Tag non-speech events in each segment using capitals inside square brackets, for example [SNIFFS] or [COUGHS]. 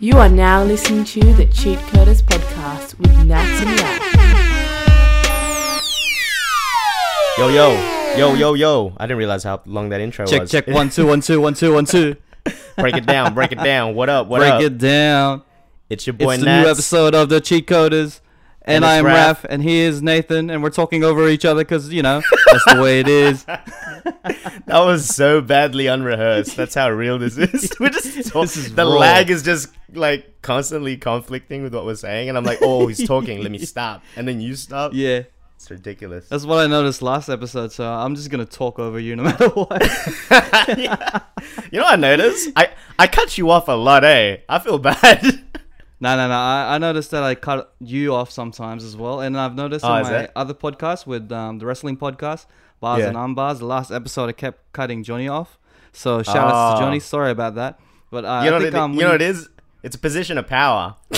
You are now listening to the Cheat Coders podcast with Nats and Rat. Yo, yo, yo, yo, yo. I didn't realize how long that intro was. Check, was. check. One, two, one, two, one, two, one, two. [LAUGHS] break it down, break it down. What up, what Break up? Break it down. It's your boy it's the Nats. new episode of the Cheat Coders. And, And I am Raph. Raph, and he is Nathan, and we're talking over each other because, you know, that's the way it is. [LAUGHS] That was so badly unrehearsed. That's how real this is. [LAUGHS] We're just talk- This is the raw. lag is just like constantly conflicting with what we're saying, and I'm like, oh, he's talking. Let me [LAUGHS] stop, and then you stop. Yeah. It's ridiculous. That's what I noticed last episode, so I'm just going to talk over you no matter what. You know what I noticed? I I cut you off a lot, eh? I feel bad. No, no, no. I, I noticed that I cut you off sometimes as well, and I've noticed Oh, on my that? other podcast with um, the wrestling podcast, Bars Yeah. and Unbars. The last episode, I kept cutting Johnny off. So shout Oh. to Johnny. Sorry about that. But uh, you know I think it, um, you know what it is? It's a position of power. [LAUGHS]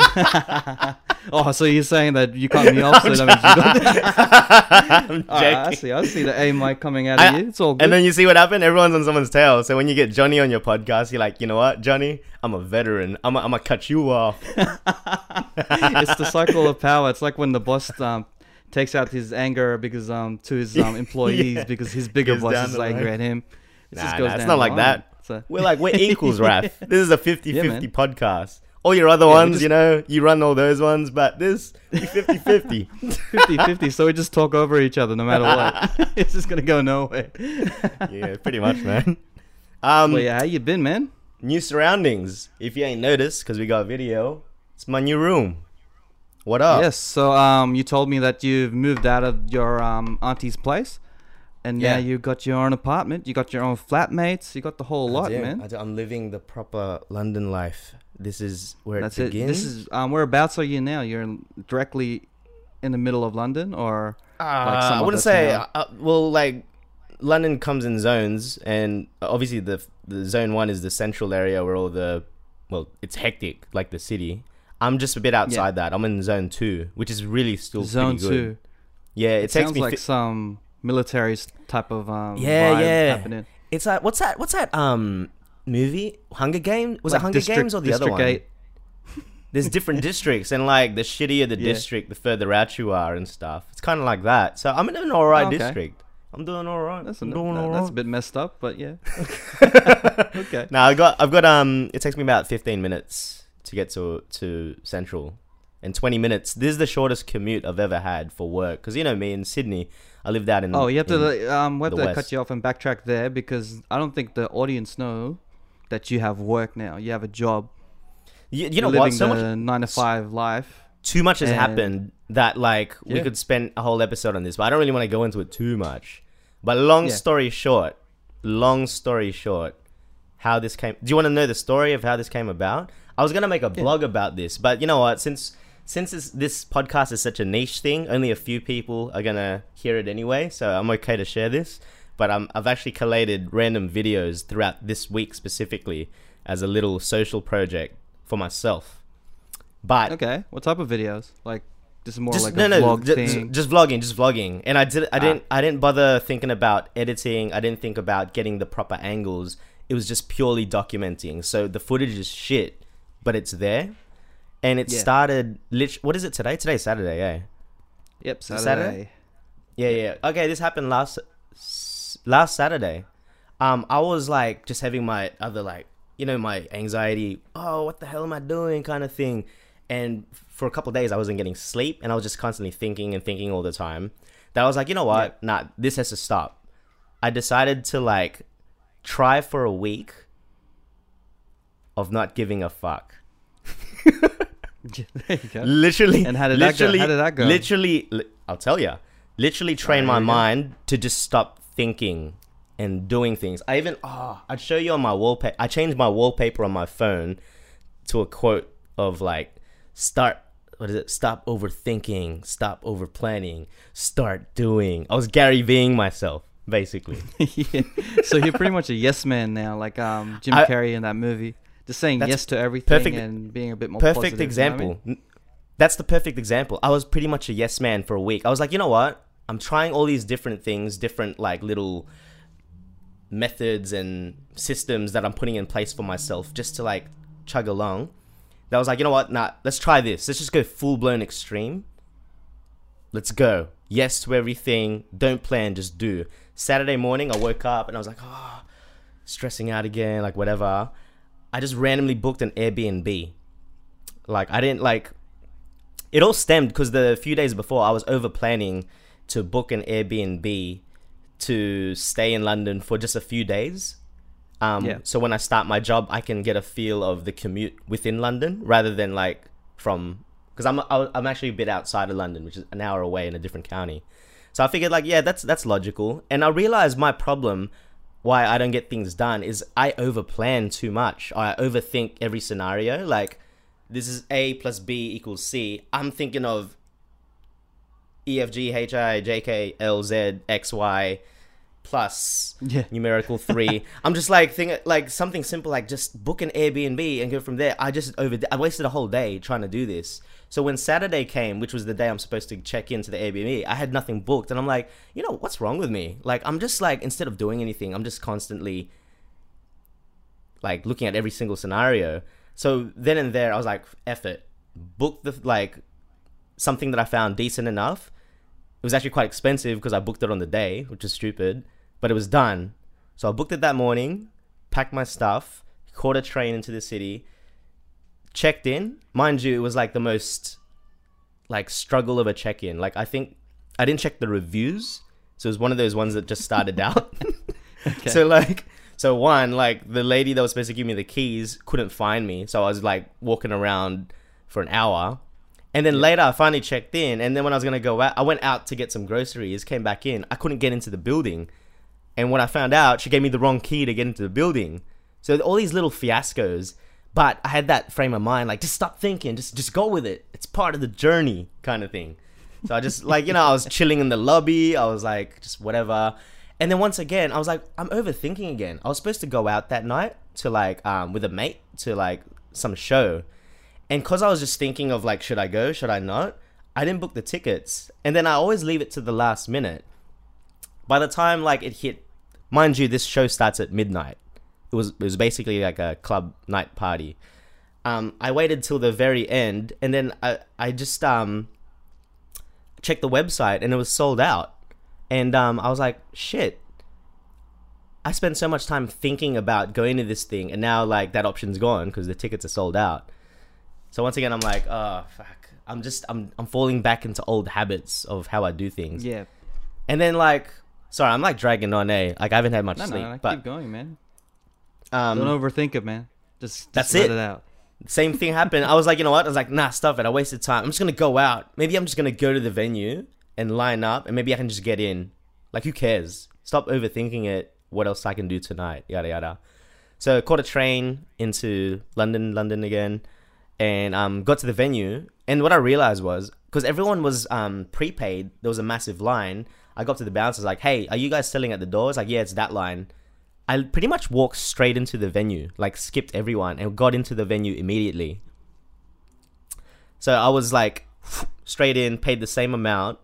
[LAUGHS] Oh, so you're saying that you cut me off, so that means you got. [LAUGHS] I'm I see. I see the A mic coming out of I- you. It's all good. And then you see what happened? Everyone's on someone's tail. So when you get Johnny on your podcast, you're like, you know what, Johnny? I'm a veteran. I'm going to cut you off. [LAUGHS] it's the cycle of power. It's like when the boss um, takes out his anger because um to his um, employees Yeah. because his bigger Goes boss is angry line. at him. It Nah, just nah, it's not like that. So, We're like, we're equals, Raph. This is a 50 Yeah, 50 man. podcast. All your other we ones, just- you know, you run all those ones, but this, 50 50. 50-50, so we just talk over each other no matter what. [LAUGHS] [LAUGHS] it's just gonna go nowhere. [LAUGHS] yeah, pretty much, man. Um, Well, yeah, how you been, man? New surroundings. If you ain't noticed, because we got video, it's my new room. What up? Yes. So um, you told me that you've moved out of your um auntie's place, and Yeah. now you got your own apartment. You got your own flatmates. You got the whole lot, man. I. I'm living the proper London life. This is where That's it it. begins. This is um, whereabouts are you now? You're in- directly in the middle of London, or Uh, some I wouldn't say. Uh, well, like London comes in zones, and obviously the the zone one is the central area where all the well, it's hectic, like the city. I'm just a bit outside that. I'm in zone two, which is really still zone pretty good. two? Yeah, it, It, takes sounds me. like fi- some military type of um, Yeah, vibe yeah. happening. it's like what's that? What's that? Um, movie Hunger Game? Was Like it Hunger District- Games or the District other one? There's different [LAUGHS] districts, and like the shittier the Yeah. district, the further out you are and stuff. It's kind of like that. So I'm in an alright Okay. district. I'm doing alright. That's, I'm a, doing that- alright. that's a bit messed up, but yeah. [LAUGHS] [LAUGHS] okay. No, I got I've got um it takes me about 15 minutes to get to to central and 20 minutes. This is the shortest commute I've ever had for work cuz you know me in Sydney, I lived out in Oh, you have to um, we have to West. cut you off and backtrack there because I don't think the audience know that you have work now. You have a job. You, you know living what? So the much nine to five life. too much has and- happened that like we could spend a whole episode on this, but I don't really want to go into it too much. But long Yeah. story short, long story short, how this came. Do you want to know the story of how this came about? I was gonna make a Yeah. blog about this, but you know what? Since since this, this podcast is such a niche thing, only a few people are gonna hear it anyway, so I'm okay to share this. But um, I've actually collated random videos throughout this week specifically as a little social project for myself. But Okay. What type of videos? Like this is more just like no a no vlog ju- thing. ju- just vlogging just vlogging and i did i Ah. didn't i didn't bother thinking about editing i didn't think about getting the proper angles it was just purely documenting so the footage is shit but it's there and it Yeah. started lit- what is it today today's saturday eh yep. Saturday. Saturday? yeah yeah okay this happened last last saturday um i was like just having my other like you know my anxiety oh what the hell am i doing? kind of thing. And for a couple of days i wasn't getting sleep and i was just constantly thinking and thinking all the time. That i was like you know what? Nah this has to stop. I decided to like try for a week of not giving a fuck. [LAUGHS] There you go. literally And how did that go? literally, How did that go? literally li- i'll tell you literally train my mind to just stop thinking and doing things i even oh i'd show you on my wallpaper i changed my wallpaper on my phone to a quote of like start what is it stop overthinking stop over planning start doing i was gary veeing myself basically [LAUGHS] yeah. So you're pretty much a yes man now, like um Jim I- Carrey in that movie. Just saying yes to everything perfect- and being a bit more perfect positive, you know I mean? example. That's the perfect example. I was pretty much a yes man for a week. I was like, you know what? I'm trying all these different things, different like little methods and systems that I'm putting in place for myself just to like chug along. That was like, you know what? Nah, let's try this. Let's just go full blown extreme. Let's go. Yes to everything. Don't plan, just do. Saturday morning, I woke up and I was like, oh, stressing out again, like whatever. I just randomly booked an Airbnb. Like, I didn't like. It all stemmed because the few days before, I was over planning to book an Airbnb to stay in London for just a few days. Um, Yeah. So when I start my job, I can get a feel of the commute within London rather than like from because I'm I'm actually a bit outside of London, which is an hour away in a different county. So I figured like yeah, that's that's logical. And I realized my problem why I don't get things done is I overplan too much. I overthink every scenario. Like this is A plus B equals C. I'm thinking of E F G H I J K L Z X Y plus Yeah. numerical [LAUGHS] three. I'm just like thinking like something simple like just book an Airbnb and go from there. I just over I wasted a whole day trying to do this. So when Saturday came, which was the day I'm supposed to check into the Airbnb, I had nothing booked and I'm like, you know, what's wrong with me? Like I'm just like instead of doing anything, I'm just constantly like looking at every single scenario. So then and there I was like, effort. Book the like something that I found decent enough. It was actually quite expensive because I booked it on the day, which is stupid, but it was done. So I booked it that morning, packed my stuff, caught a train into the city, checked in. Mind you, it was like the most like struggle of a check-in. Like I think I didn't check the reviews, so it was one of those ones that just started [LAUGHS] out. Okay. So like so one, like the lady that was supposed to give me the keys couldn't find me, so I was like walking around for an hour. And then later I finally checked in and then when I was gonna go out I went out to get some groceries, came back in, I couldn't get into the building. And when I found out, she gave me the wrong key to get into the building. So all these little fiascos. But I had that frame of mind, like just stop thinking, just just go with it. It's part of the journey, kind of thing. So I just [LAUGHS] like you know I was chilling in the lobby. I was like just whatever. And then once again, I was like I'm overthinking again. I was supposed to go out that night to like um with a mate to like some show, and cause I was just thinking of like should I go, should I not? I didn't book the tickets, and then I always leave it to the last minute. By the time like it hit, mind you, this show starts at midnight. It was it was basically like a club night party. Um, I waited till the very end, and then I I just um checked the website, and it was sold out. And um, I was like, shit. I spent so much time thinking about going to this thing, and now like that option's gone because the tickets are sold out. So once again, I'm like, oh fuck. I'm just I'm I'm falling back into old habits of how I do things. Yeah. And then like, sorry, I'm like dragging on, eh? Like I haven't had much No, sleep, no, no, but keep going, man. um, Don't overthink it, man. Just, just That's it. it out. same thing happened. I was like, you know what? I was like, nah, stuff it. I wasted time. I'm just gonna go out. Maybe I'm just gonna go to the venue and line up, and maybe I can just get in. Like, who cares? Stop overthinking it. What else I can do tonight? Yada yada. So caught a train into London, London again, and um, got to the venue. And what I realized was because everyone was um, prepaid, there was a massive line. I got to the bouncer, like, "Hey, are you guys selling at the doors?" Like, "Yeah, it's that line." I pretty much walked straight into the venue, like skipped everyone and got into the venue immediately. So I was like [SNIFFS] straight in, paid the same amount.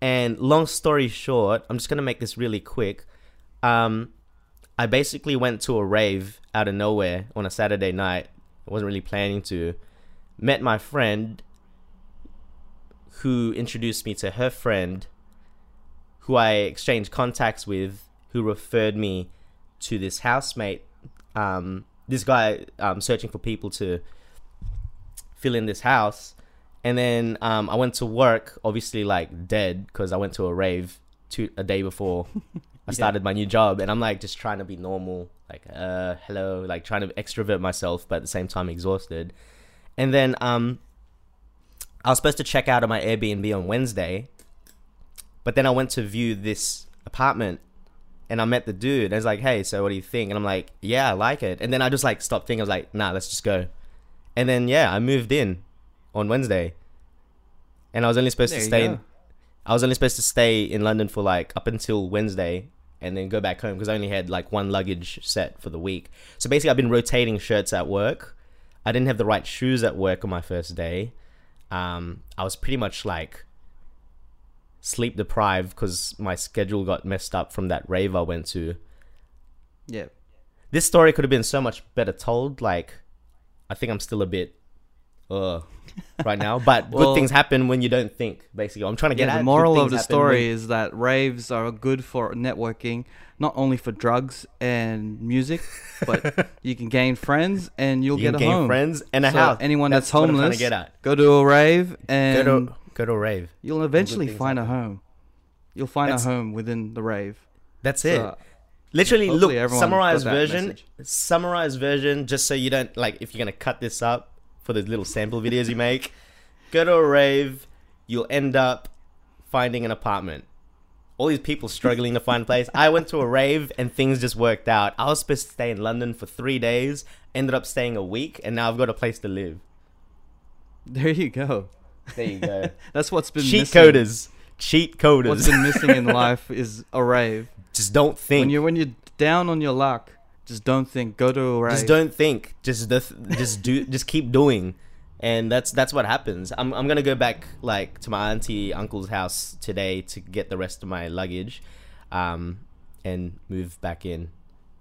And long story short, I'm just gonna make this really quick. Um, I basically went to a rave out of nowhere on a Saturday night. I wasn't really planning to. Met my friend who introduced me to her friend who I exchanged contacts with, who referred me to this housemate. Um, this guy um, searching for people to fill in this house. And then um, I went to work, obviously like dead, because I went to a rave two, a day before I [LAUGHS] started my new job. And I'm like just trying to be normal, like, uh, hello, like trying to extrovert myself, but at the same time exhausted. And then um, I was supposed to check out of my Airbnb on Wednesday, but then I went to view this apartment and I met the dude. And I was like, hey, so what do you think? And I'm like, yeah, I like it. And then I just like stopped thinking. I was like, nah, let's just go. And then, yeah, I moved in on Wednesday. And I was only supposed There to stay in. I was only supposed to stay in London for like up until Wednesday and then go back home because I only had like one luggage set for the week. So basically, I've been rotating shirts at work. I didn't have the right shoes at work on my first day. Um, I was pretty much like sleep deprived because my schedule got messed up from that rave I went to. Yeah. This story could have been so much better told, like I think I'm still a bit uh right now. But Well- good things happen when you don't think. Basically, I'm trying to get Yeah, at the moral of the story when- is that raves are good for networking, not only for drugs and music, but [LAUGHS] you can gain friends and you'll you get can a gain home. friends and a So house. anyone that's, what homeless, to get at. go to a rave Go and to go to a rave. you'll eventually find a home. You'll find That's- a home within the rave. That's it. Literally, look, summarized version. message. Summarized version, just so you don't like. If you're gonna cut this up for the little sample videos you make, go to a rave. You'll end up finding an apartment. All these people struggling to find a place. I went to a rave and things just worked out. I was supposed to stay in London for three days. Ended up staying a week, and now I've got a place to live. there you go. There you go. [LAUGHS] That's what's been Cheat missing. coders. Cheat coders. What's been missing in [LAUGHS] life is a rave. just don't think. When you're when you're down on your luck, just don't think. Go to a rave. Just don't think. Just the, just do. [LAUGHS] Just keep doing, and that's that's what happens. I'm I'm gonna go back like to my auntie uncle's house today to get the rest of my luggage, um, and move back in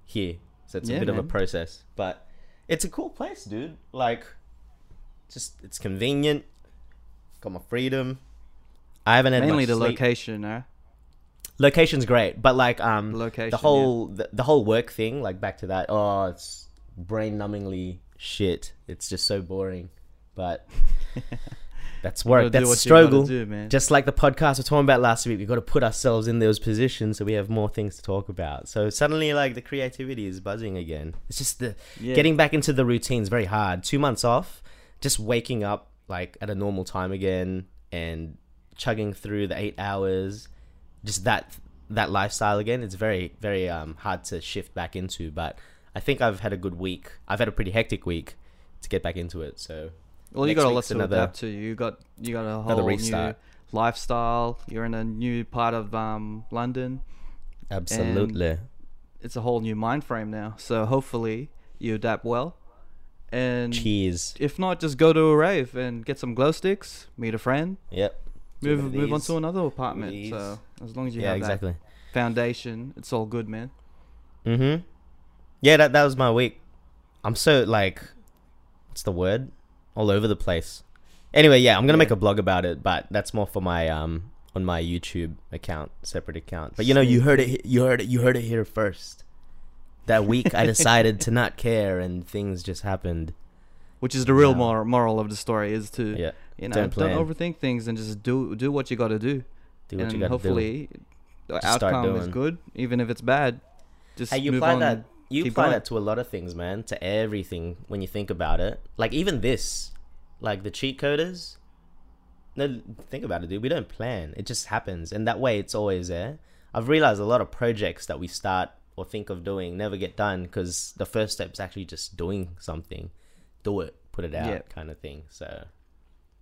here. So it's Yeah, a bit of a process, but it's a cool place, dude. Like, just it's convenient. Got my freedom. I haven't had Mainly the sleep. location, huh? Location's great, but like um The location, the whole the, the whole work thing, like back to that. Oh, it's brain numbingly shit. It's just so boring. But [LAUGHS] that's work. That's struggle. do. Just like the podcast we were talking about last week, we've got to put ourselves in those positions so we have more things to talk about. So suddenly, like the creativity is buzzing again. It's just the Yeah. getting back into the routine is very hard. Two months off, just waking up like at a normal time again and chugging through the eight hours, just that that lifestyle again. It's very very um, hard to shift back into. But I think I've had a good week. I've had a pretty hectic week to get back into it. So Well, you got a lot to another- adapt to. You got you got a whole new lifestyle. You're in a new part of um, London. absolutely. It's a whole new mind frame now. So hopefully you adapt well. And Cheers. if not, just go to a rave and get some glow sticks, meet a friend, Yep. Move move on to another apartment. So as long as you Yeah, have exactly. that foundation, it's all good, man. Mm-hmm. Yeah, that that was my week. I'm so like, what's the word? All over the place. Anyway, yeah, I'm gonna make a blog about it, but that's more for my um on my YouTube account, separate account. But you know, you heard it. You heard it. You heard it here first. That week, I decided to not care, and things just happened. Which is the real Yeah. moral moral of the story is to Yeah, you know Don't don't, overthink things and just do do what you got to do. do what and you got to do. hopefully the Just outcome is good, even if it's bad. Just Hey, you apply that. You apply going. that to a lot of things, man. To everything when you think about it. Like even this, like the cheat coders. No, think about it, dude. We don't plan. It just happens, and that way it's always there. I've realized a lot of projects that we start or think of doing never get done because the first step is actually just doing something. Do it, put it out, Yeah. kind of thing. So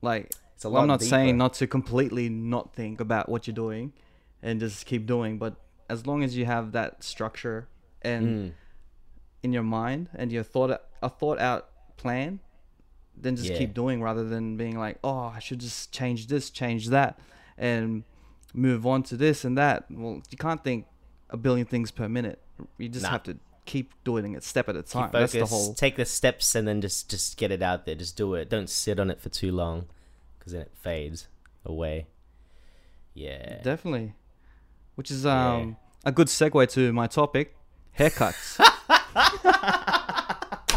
Like it's a well, lot. I'm not deeper. saying not to completely not think about what you're doing and just keep doing, but as long as you have that structure and Mm, in your mind and your thought a thought out plan, then just Yeah. keep doing rather than being like, oh, I should just change this, change that, and move on to this and that. Well, you can't think a billion things per minute. You just Nah. have to keep doing it step at a time. keep That's the whole. Take the steps and then just just get it out there. Just do it. Don't sit on it for too long, because then it fades away. Yeah. Definitely. Which is Yeah. um a good segue to my topic, haircuts. [LAUGHS]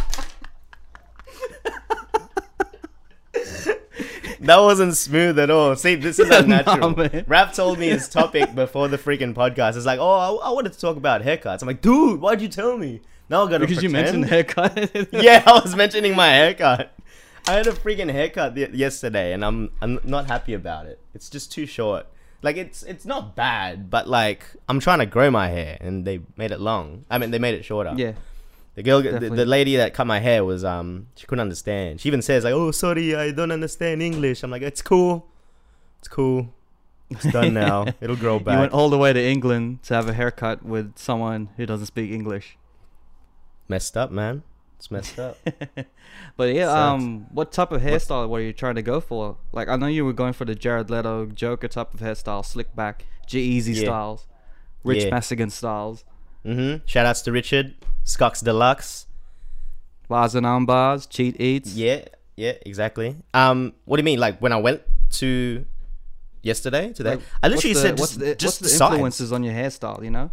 That wasn't smooth at all. See, this is [LAUGHS] unnatural. Nah. Raph told me his topic before the freaking podcast. It's like, oh, I, I wanted to talk about haircuts. I'm like, dude, why'd you tell me? Now I gotta because you mentioned haircut. [LAUGHS] yeah, I was mentioning my haircut. I had a freaking haircut the- yesterday, and I'm I'm not happy about it. It's just too short. Like it's it's not bad, but like I'm trying to grow my hair, and they made it long. I mean, they made it shorter. yeah. The girl, the, the lady that cut my hair was um, she couldn't understand. She even says like, "Oh, sorry, I don't understand English." I'm like, "It's cool, it's cool, it's done [LAUGHS] now. It'll grow back." You went all the way to England to have a haircut with someone who doesn't speak English. messed up, man. It's messed up. [LAUGHS] But yeah, Sucks. um, what type of hairstyle were you trying to go for? Like, I know you were going for the Jared Leto Joker type of hairstyle, slick back, G-Eazy Yeah. styles, Rich Yeah. Masigan styles. mm-hmm. Shout outs to Richard, Scox Deluxe. Bars and armbars, cheat eats. Yeah, yeah, exactly. Um, what do you mean? Like when I went to yesterday, today, Like, I literally the, said what's just, the, just the sides. influences on your hairstyle, you know?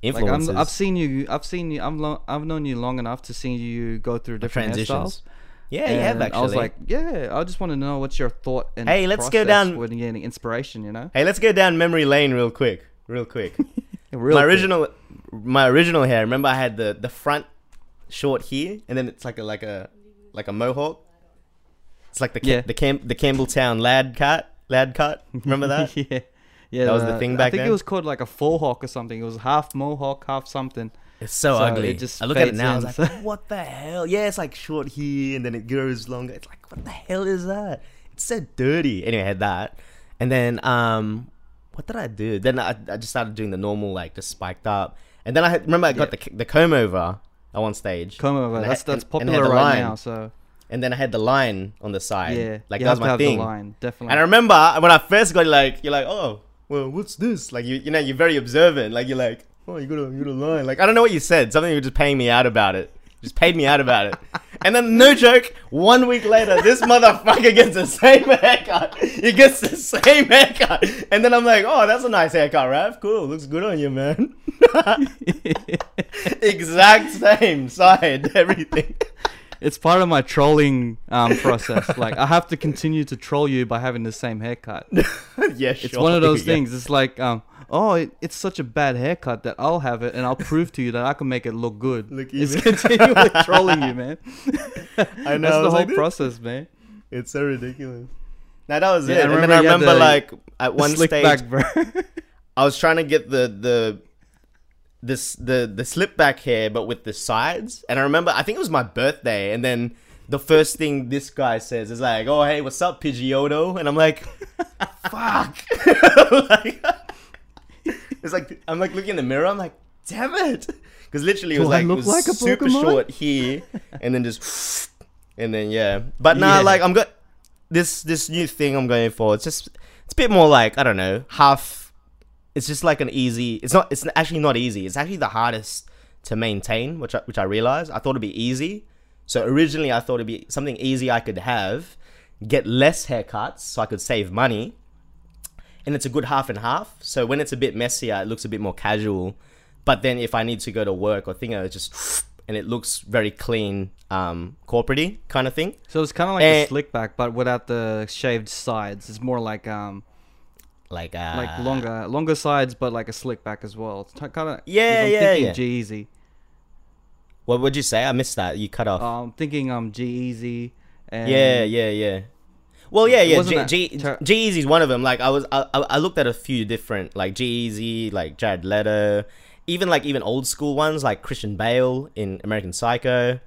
Influences. Like I'm, I've seen you. I've seen you. I've, lo- I've known you long enough to see you go through different transitions. hairstyles. yeah, you have actually. I was like, yeah. I just want to know what's your thought and Hey, let's go down- when getting inspiration. You know, hey, let's go down memory lane real quick, real quick. [LAUGHS] Real my original, my original hair. Remember, I had the the front short here, and then it's like a like a like a mohawk. It's like the Yeah. the Cam- the Campbelltown lad cut, lad cut. [LAUGHS] Remember that? [LAUGHS] yeah, yeah. That was the uh, thing I think then? it was called like a faux hawk or something. It was half mohawk, half something. It's so, So ugly. it just I look at it now. I in, was like, [LAUGHS] what the hell? Yeah, it's like short here, and then it grows longer. It's like, what the hell is that? It's so dirty. Anyway, I had that, and then um, what did I do? Then I, I just started doing the normal, like just spiked up, and then I had, remember I got the the comb over at one stage, Come over. And That's had- that's and- and I had popular right line. now. So and then I had the line on the side. yeah, like that was my thing. the line definitely. And I remember when I first got like you're like, oh, well, what's this? Like you, you know, you're very observant. Like you're like, oh, you got a, you got a line. Like I don't know what you said. Something you were just paying me out about it. Just paid me out about it. And then no joke, one week later, this motherfucker gets the same haircut. He gets the same haircut. And then I'm like, oh, that's a nice haircut, Raph. Cool, looks good on you, man. [LAUGHS] exact same side, everything. it's part of my trolling um, process. like I have to continue to troll you by having the same haircut. [LAUGHS] yeah, sure. It's one of those Yeah. things. It's like, um, oh, it, it's such a bad haircut that I'll have it and I'll prove to you that I can make it look good. Look it's continually [LAUGHS] trolling you, man. [LAUGHS] I know. That's the whole like, process, man. It's so ridiculous. Now that was Yeah, it. I And then I remember the- like at one stage back, bro. [LAUGHS] I was trying to get the the this the the slip back hair but with the sides. And I remember I think it was my birthday and then the first thing this guy says is like, "Oh, hey, what's up, Pidgeotto?" And I'm like, "Fuck!" like, it's like I'm like looking in the mirror. I'm like, "Damn it!" Because literally it was I like look was like a super Pokemon? short here, and then just, [LAUGHS] and then yeah. But now Yeah. like I'm good. This this new thing I'm going for. It's just it's a bit more like I don't know half. It's just like an easy. It's not. It's actually not easy. It's actually the hardest to maintain, which I, which I realized. I thought it'd be easy. So originally I thought it'd be something easy I could have, get less haircuts so I could save money, and it's a good half and half. So when it's a bit messier, it looks a bit more casual. But then if I need to go to work or thing, it's just [SNIFFS] and it looks very clean, um, corporate kind of thing. So it's kind of like Eh. a slick back, but without the shaved sides. It's more like um Like uh, like longer longer sides, but like a slick back as well. It's kind of Yeah, I'm yeah, yeah. G-Eazy. What would you say? I missed that. You cut off. I'm um, thinking um G-Eazy. And yeah, yeah, yeah. Well, yeah, yeah. G that G G Eazy's one of them. Like I was, I, I looked at a few different like G-Eazy, like Jared Leto, even like even old school ones like Christian Bale in American Psycho,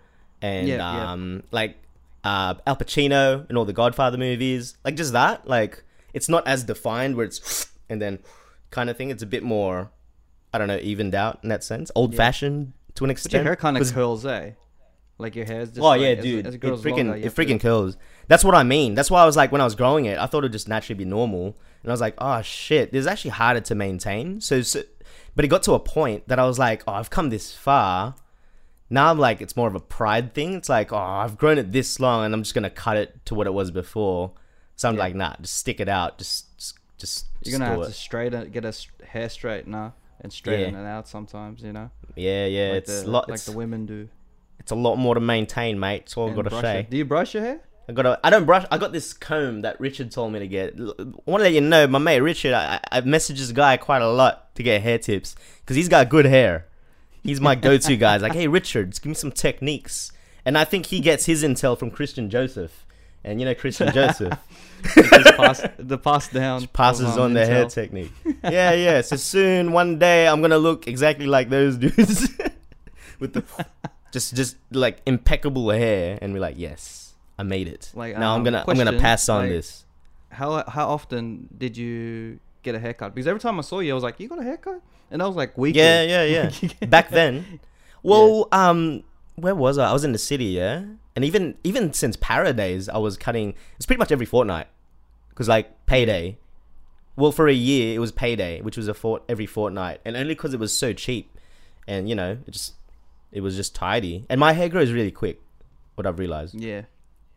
and Yeah, yeah. um like uh Al Pacino in all the Godfather movies. Like just that. Like it's not as defined where it's [SNIFFS] and then kind of thing. It's a bit more, I don't know, evened out in that sense. Old fashioned to an But extent. your hair kind of curls, eh? Like your hair's just. oh like, yeah, as, dude, As it it freaking longer, it have to- freaking kills. That's what I mean. That's why I was like when I was growing it, I thought it'd just naturally be normal, and I was like, oh shit, this is actually harder to maintain. So, so, but it got to a point that I was like, oh, I've come this far. Now I'm like, it's more of a pride thing. It's like, oh, I've grown it this long, and I'm just gonna cut it to what it was before. So I'm Yeah. like, nah, just stick it out. Just, just, just. You're gonna have do to it. straighten, get a hair straightener and straighten it out sometimes. You know, Yeah, yeah. like it's the, a lot. like it's, the women do. it's a lot more to maintain, mate. It's all got to say. it. Do you brush your hair? I got a, I don't brush. I got this comb that Richard told me to get. I want to let you know, my mate Richard. I, I message this guy quite a lot to get hair tips because he's got good hair. He's my go-to guy. He's like, hey Richard, give me some techniques. And I think he gets his intel from Christian Joseph. And you know Christian [LAUGHS] Joseph pass the pass down. passes of, um, on the hair technique. Yeah, yeah. So soon, one day, I'm gonna look exactly like those dudes [LAUGHS] with the just, just like impeccable hair, and we're like, yes, I made it. Like, now I'm um, gonna, I'm gonna pass on like, this. How how often did you get a haircut? Because every time I saw you, I was like, "You got a haircut?" And I was like, "Weekly." Yeah, yeah, yeah. [LAUGHS] Back then, [LAUGHS] well, um, where was I? I was in the city, yeah. And even even since Paradays, I was cutting. It's pretty much every fortnight, because like payday. Well, for a year, it was payday, which was a fort every fortnight, and only because it was so cheap, and you know, it just it was just tidy. And my hair grows really quick, What I've realized. Yeah,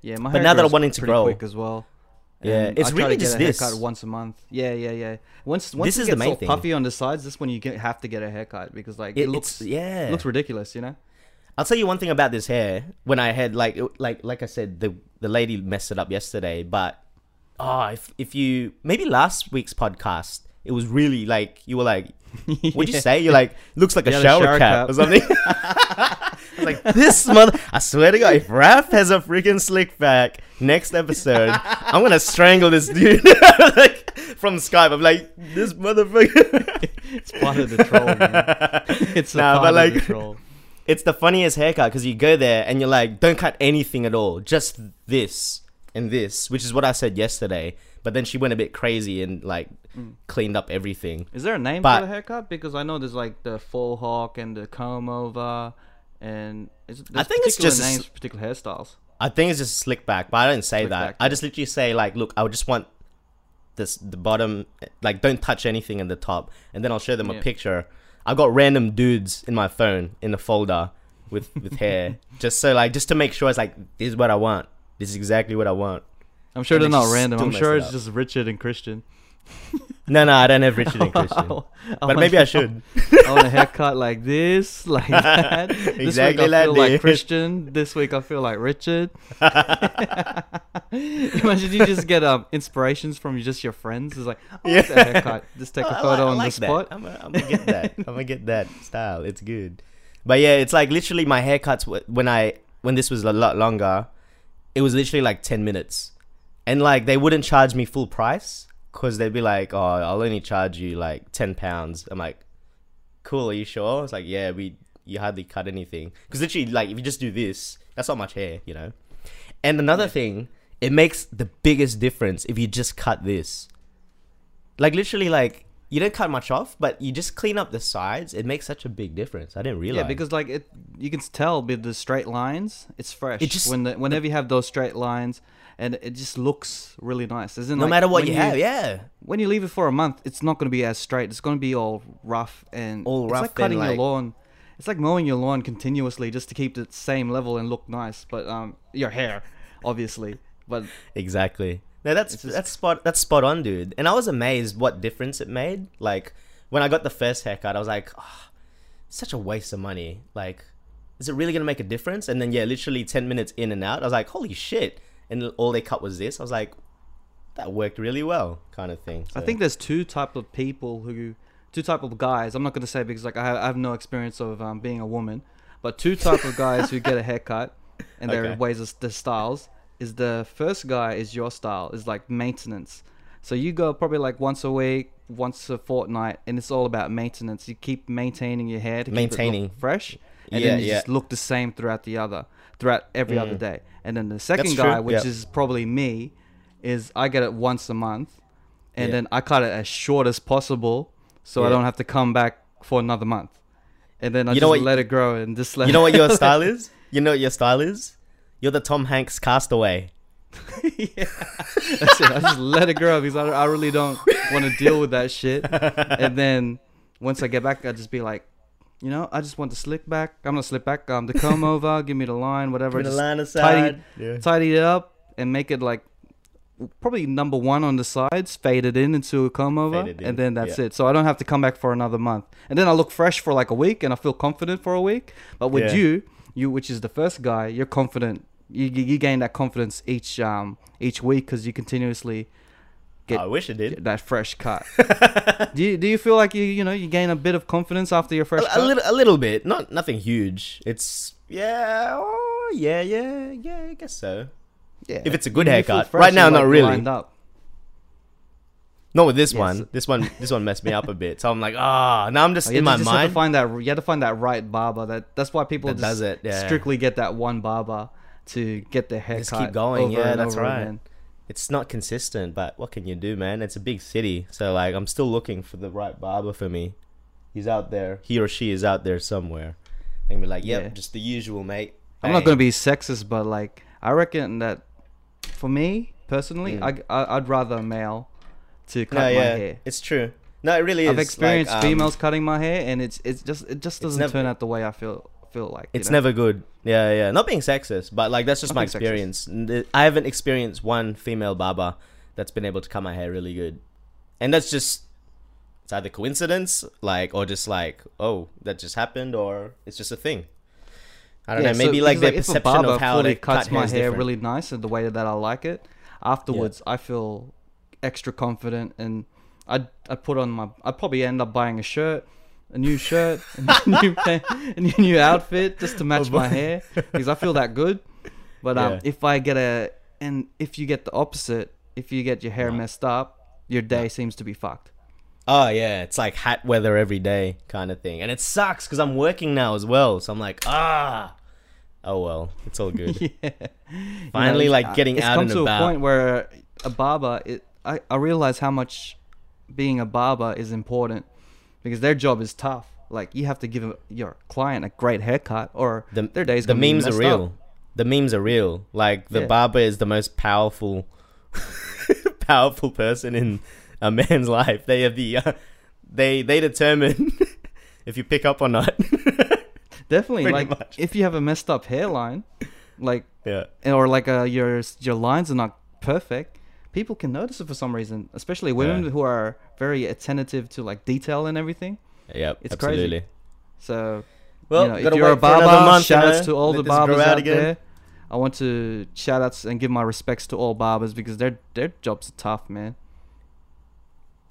yeah. My But now that I'm wanting to grow- quick as well. Yeah, And it's I really just this. once a month. Yeah, yeah, yeah. Once once This it is the gets main all thing. puffy on the sides, this one you get, have to get a haircut because like it, It, looks yeah. it looks ridiculous, you know. I'll tell you one thing about this hair. When I had like like like I said, the the lady messed it up yesterday. But oh, if if you maybe last week's podcast, it was really like you were like, [LAUGHS] what'd you Yeah. say? You're like looks like a Yeah, the shower, shower cap, cap. or something. [LAUGHS] [LAUGHS] I was like, this mother. I swear to God, if Raph has a freaking slick back next episode, I'm gonna strangle this dude [LAUGHS] like, from Skype. I'm like, this motherfucker. It's part of the troll. Man. [LAUGHS] It's a Nah, part but of the like- troll. it's the funniest haircut because you go there and you're like, don't cut anything at all, just this and this, which is what I said yesterday. But then she went a bit crazy and like Mm. cleaned up everything. Is there a name But- for the haircut? Because I know there's like the full hawk and the comb over, and is, I think it's just names for particular hairstyles. I think it's just slick back, but I don't say Slick that. back, I just literally say like, look, I would just want this the bottom, like don't touch anything in the top, and then I'll show them a picture. I've got random dudes in my phone in a folder with with [LAUGHS] hair, just so like just to make sure it's like this is what I want. This is exactly what I want. I'm sure And they're not random. I'm sure it's up. just Richard and Christian. [LAUGHS] No, no, I don't have Richard and [LAUGHS] Christian, [LAUGHS] but maybe I should. I want a haircut like this, like that. This Exactly week I like feel like. Christian. This week I feel like Richard. Imagine you just get um inspirations from just your friends. It's like, I Yeah. that haircut. Just take a photo like- I on like the that. spot. I'm gonna get that. I'm gonna get that style. It's good. But yeah, it's like literally my haircuts when I when this was a lot longer, it was literally like ten minutes, and like they wouldn't charge me full price because they'd be like, "Oh, I'll only charge you like ten pounds." I'm like, "Cool, are you sure?" It's like, "Yeah, we you hardly cut anything because literally like if you just do this, that's not much hair, you know." And another thing, it makes the biggest difference if you just cut this. Like literally, like you don't cut much off, but you just clean up the sides. It makes such a big difference. I didn't realize. Yeah, because like it, you can tell with the straight lines, it's fresh. It just- when the, whenever you have those straight lines, and it just looks really nice. Isn't no like, matter what when you, have, yeah, when you leave it for a month, it's not going to be as straight. It's going to be all rough and All rough. it's like cutting like- your lawn. It's like mowing your lawn continuously just to keep the same level and look nice. But um, your hair, obviously. But [LAUGHS] exactly. No, that's just- that's spot that's spot on, dude. And I was amazed what difference it made. Like when I got the first haircut, I was like, oh, such a waste of money. Like, is it really gonna make a difference? And then yeah, literally ten minutes in and out, I was like, holy shit! And all they cut was this. I was like, that worked really well, kind of thing. I think there's two type of people who, two type of guys. I'm not going to say because like I have, I have no experience of um, being a woman, but two type of guys who get a haircut and their [LAUGHS] ways of their styles is the first guy is your style is like maintenance. So you go probably like once a week, once a fortnight, and it's all about maintenance. You keep maintaining your hair to keep it Maintaining. fresh, and Yeah, then you yeah. just look the same throughout the other, throughout every other Mm. day. And then the second That's guy, true, which yep. is probably me, is I get it once a month, and Yeah. then I cut it as short as possible, so I don't have to come back for another month. And then I You just know what- let it grow and just let you know what your [LAUGHS] style is? You know what your style is? You're the Tom Hanks castaway. [LAUGHS] yeah. That's it. I just let it grow because I, I really don't want to deal with that shit. And then once I get back, I just be like, you know, I just want the slick back. I'm gonna slip back. Um, the comb [LAUGHS] over. Give me the line, whatever. Put the Just line tidy- Yeah. tidy it up and make it like probably number one on the sides, fade it in into a comb over, Fade it in, and then that's yeah. it. So I don't have to come back for another month, and then I look fresh for like a week, and I feel confident for a week. But with Yeah. you, you which is the first guy, you're confident. You, you gain that confidence each um each week because you continuously get- I wish it did. that fresh cut. [LAUGHS] do you do you feel like you you know you gain a bit of confidence after your fresh a, a little, a little bit. Not nothing huge. It's yeah, oh, yeah, yeah, yeah. I guess so. yeah. if it's a good haircut. Right now, not like, really. Lined up. Not with this Yes. one. This one, this one messed me up a bit. So I'm like, ah, now I'm just Oh, in my just have to mind. find that. You have to find that right barber. That that's why people That just does it, yeah. strictly get that one barber to get their haircut. Just keep going, yeah, that's right. again. It's not consistent, but what can you do, man? It's a big city, so like I'm still looking for the right barber for me. He's out there. He or she is out there somewhere. I can be like, yep, Yeah. just the usual, mate. I'm not gonna be sexist, but like I reckon that for me personally, Mm. I, I would rather a male to cut No, my yeah, hair. it's true. No, it really is. I've experienced like, um, females cutting my hair, and it's it's just it just doesn't never- turn out the way I feel feel like It's know? never good. Yeah, yeah. Not being sexist, but like that's just Not my being sexist. experience. I haven't experienced one female barber that's been able to cut my hair really good, and that's just it's either coincidence, like, or just like, oh, that just happened, or it's just a thing. I don't Yeah, know. so- Maybe like because, their a perception of how they cuts cut my hair hair really nice and the way that I like it. Afterwards, I feel extra confident and I I put on my I probably end up buying a shirt, a new shirt, a new [LAUGHS] a new, outfit just to match my hair because I feel that good. But um, Yeah. if I get a and if you get the opposite, if you get your hair No. messed up, your day seems to be fucked. Oh yeah, it's like hat weather every day kind of thing, and it sucks because I'm working now as well. So I'm like, ah, oh well, it's all [LAUGHS] good. yeah. Finally, You know, like getting it's come to a point where a barber, it, I I realize how much being a barber is important because their job is tough. Like you have to give your client a great haircut, or the, their day's the memes are real. up. The memes are real. Like the Yeah. barber is the most powerful, [LAUGHS] powerful person in a man's [LAUGHS] life. They are the, uh, they they determine [LAUGHS] if you pick up or not. Definitely, like much. if you have a messed up hairline, like yeah, or like uh, your your lines are not perfect, people can notice it for some reason. Especially women Yeah. who are very attentive to like detail and everything. yep, It's crazy. absolutely. So Well, you know, if you're a wait for another barber, month, shout you outs know, to all the barbers out out there. I want to shout outs and give my respects to all barbers because their their jobs are tough, man.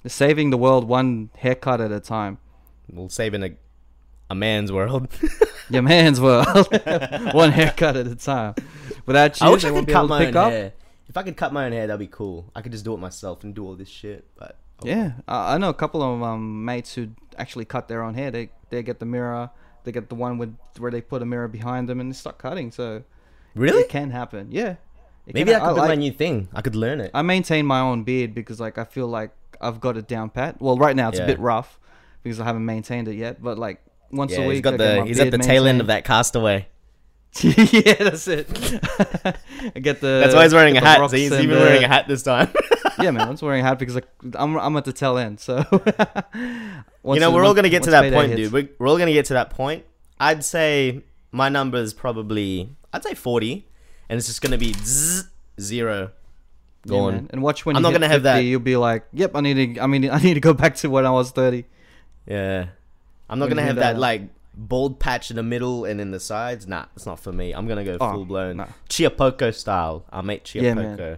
They're saving the world one haircut at a time. We'll save in a a man's world. [LAUGHS] Your man's world, [LAUGHS] one haircut at a time. Without you, I wish they I won't could be cut able to my pick own up. If I could cut my own hair, that'd be cool. I could just do it myself and do all this shit. But oh, Yeah, I, I know a couple of um, mates who actually cut their own hair. They they get the mirror, they get the one with where they put a mirror behind them and they start cutting. So really, it can happen. Yeah, It maybe can that ha- could be I my new thing. I could learn it. I maintain my own beard because like I feel like I've got it down pat. Well, right now it's Yeah. a bit rough because I haven't maintained it yet. But like once yeah, a week, he's got I the he's at the beard tail end of that castaway. [LAUGHS] yeah, that's it. [LAUGHS] I get the. That's why he's wearing a hat. So he's even the- wearing a hat this time. [LAUGHS] yeah, man, I'm just wearing a hat because like, I'm I'm at the tail end. So. you know, we're all gonna get to that point, dude. dude. We're, we're all gonna get to that point. I'd say my number is probably I'd say forty, and it's just gonna be zzz, zero. Yeah, Going. and watch when I'm you not gonna have that. You'll be like, "Yep, I need to. I mean, I need to go back to when I was 30." Yeah. I'm not When gonna have that that. like bald patch in the middle and in the sides. Nah, it's not for me. I'm gonna go Oh, full blown no. Chiapoko style. I'll make Chiapoko. Yeah, man.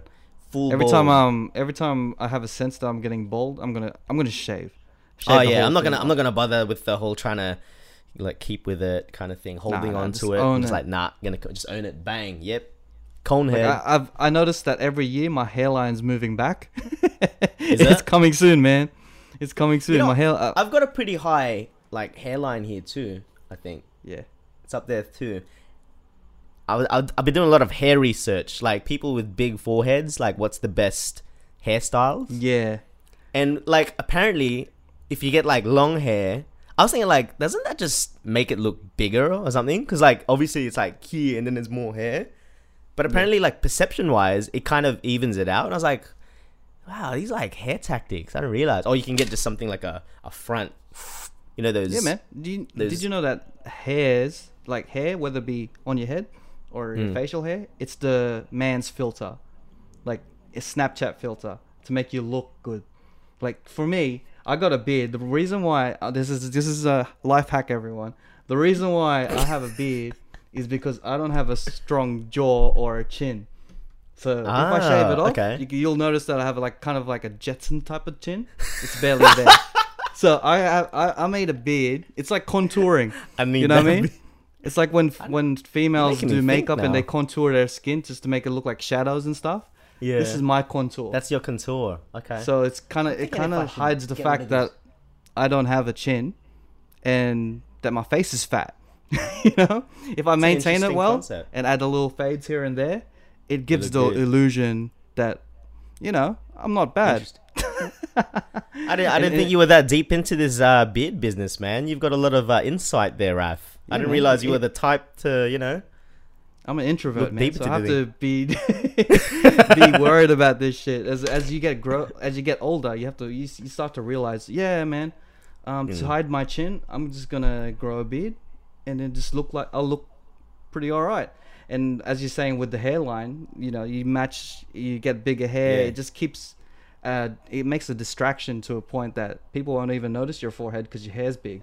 Full Every bald. time um, every time I have a sense that I'm getting bald, I'm gonna I'm gonna shave. Shave Oh yeah, I'm not gonna I'm not gonna bother with the whole trying to like keep with it kind of thing, holding nah, on to it. own I'm just it. like nah, gonna just own it. Bang. Yep. Cone Like, head. I, I've I noticed that every year my hairline's moving back. [LAUGHS] It's coming soon, man. It's coming soon. know, my hair. Uh, I've got a pretty high like hairline here too. I think yeah. it's up there too. I was, I've been doing a lot of hair research, like people with big foreheads, like what's the best hairstyles. Yeah. And like apparently, if you get like long hair, I was thinking like, doesn't that just make it look bigger or something? Because like obviously it's like here and then there's more hair, but apparently like perception wise, it kind of evens it out. And I was like, wow, these like hair tactics. I didn't realize. Or you can get just something like a a front, you know those. Yeah, man. Do you, there's- did you know that hairs, like hair, whether it be on your head or your Mm. facial hair, it's the man's filter, like a Snapchat filter to make you look good. Like for me, I got a beard. The reason why uh, this is this is a life hack, everyone. The reason why I have a beard is because I don't have a strong jaw or a chin. So if I shave Ah, it off, okay. you, you'll notice that I have like kind of like a Jetson type of chin. It's barely there. [LAUGHS] So I, have, I I made a beard. It's like contouring. [LAUGHS] I mean, You know what I mean? be- It's like when when females do makeup and they contour their skin just to make it look like shadows and stuff. Yeah, This is my contour. that's your contour. Okay. so it's kind of it kind of hides the fact that. I don't have a chin and that my face is fat. [LAUGHS] you know, if I an maintain it well concept. and add a little fades here and there, it gives the good. illusion that you know I'm not bad. [LAUGHS] I didn't. I didn't think you were that deep into this uh, beard business, man. You've got a lot of uh, insight there, Raph. I didn't man. realize you It- were the type to, you know. I'm an introvert, man. So I have to be [LAUGHS] [LAUGHS] be worried about this shit. As as you get grow as you get older, you have to you, you start to realize, yeah, man. Um, to Mm. hide my chin, I'm just gonna grow a beard, and then just look like I'll look pretty all right. And as you're saying with the hairline, you know, you match, you get bigger hair. Yeah. It just keeps, uh, it makes a distraction to a point that people won't even notice your forehead because your hair's big.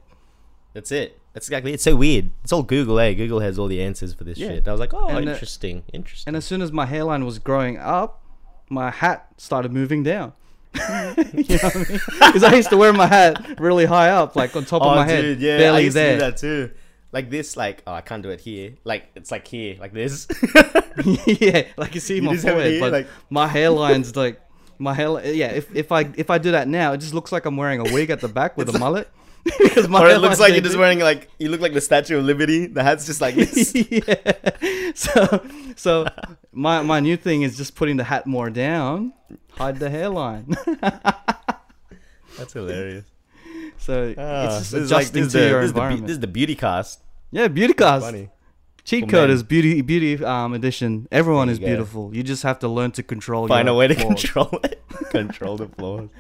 That's it. That's exactly. It's so weird. It's all Google. Eh? Google has all the answers for this Yeah. shit. I was like, oh, And, uh, interesting, interesting. And as soon as my hairline was growing up, my hat started moving down. [LAUGHS] you know what I mean? [LAUGHS] Because I used to wear my hat really high up, like on top of my head, Oh, yeah, I barely used there. to do that too. Like this, like oh, I can't do it here. Like it's like here, like this. [LAUGHS] yeah, like you see You my just have it forehead, here, but like- my hairline's like my hair. Yeah, if, if I if I do that now, it just looks like I'm wearing a wig at the back with a mullet. [LAUGHS] because [LAUGHS] my or it looks like you're just wearing like you look like the Statue of Liberty. The hat's just like this. [LAUGHS] yeah. So so my my new thing is just putting the hat more down, hide the hairline. That's hilarious. so Ah, it's just this is like adjusting to the, your this is the, environment. this is the beauty cast. yeah, beauty cast. Funny. Cheat code is beauty beauty um edition. Everyone is you beautiful. You just have to learn to control. Find your a way to control it. [LAUGHS] control the flaws.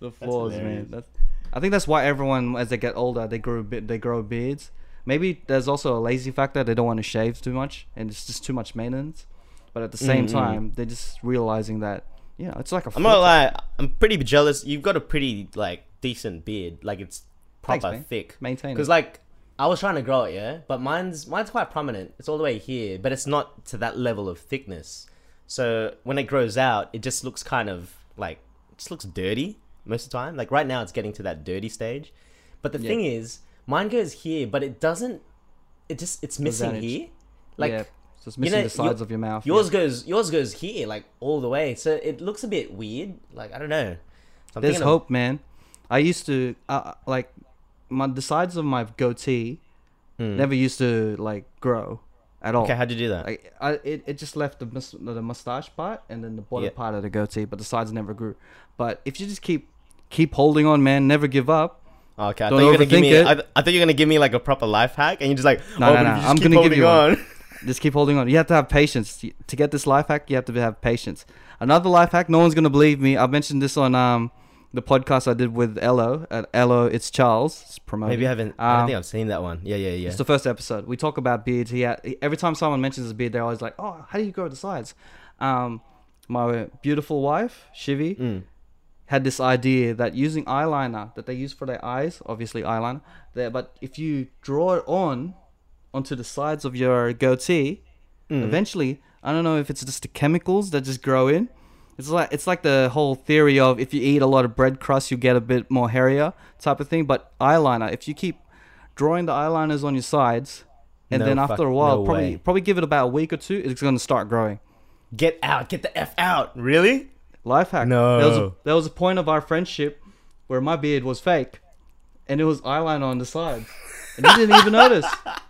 the flaws, man. hilarious. That's, I think that's why everyone, as they get older, they grow bit. They grow beards. Maybe there's also a lazy factor. They don't want to shave too much, and it's just too much maintenance. But at the same Mm, mm. time, they're just realizing that you know it's like a. I'm not lie. I'm pretty jealous. You've got a pretty like decent beard. Like it's proper man. thick. Maintain Because like I was trying to grow it, yeah, but mine's mine's quite prominent. It's all the way here, but it's not to that level of thickness. So when it grows out, it just looks kind of like it just looks dirty most of the time. Like right now, it's getting to that dirty stage. But the Yeah. thing is, mine goes here, but it doesn't. It just it's missing Advantage. here. Like yeah, so it's you missing know, the sides of your mouth. yours yeah. goes yours goes here like all the way. So it looks a bit weird. Like I don't know. So There's thinking of- hope, man. I used to uh, like my the sides of my goatee Hmm. never used to like grow at all. Okay, how'd you do that? Like I, it, it just left the mus- the mustache part and then the bottom Yeah. part of the goatee, but the sides never grew. But if you just keep keep holding on, man, never give up. Okay, I Don't thought you were gonna give me. I, th- I thought you were gonna give me like a proper life hack, and you're just like, No, oh, no, no, if you just I'm gonna give you one. on. [LAUGHS] Just keep holding on. You have to have patience to, to get this life hack. You have to have patience. Another life hack. No one's gonna believe me. I mentioned this on um the podcast I did with Elo at Elo. It's Charles. It's promoted. Maybe I haven't. I don't Um, think I've seen that one. Yeah, yeah, yeah. It's the first episode. We talk about beards. He, had, every time someone mentions his beard, they're always like, "Oh, how do you grow the sides?" Um, my beautiful wife Shivi Mm. had this idea that using eyeliner that they use for their eyes, obviously eyeliner, there. But if you draw it on onto the sides of your goatee, Mm. eventually, I don't know if it's just the chemicals that just grow in. It's like it's like the whole theory of if you eat a lot of bread crust, you get a bit more hairier type of thing. But eyeliner, if you keep drawing the eyeliners on your sides, and No then after a while, no probably way. probably give it about a week or two, it's gonna start growing. Get out! Get the f out! Really? Life hack. There was a, No. there was a point of our friendship where my beard was fake, and it was eyeliner on the sides, and you didn't even notice. [LAUGHS]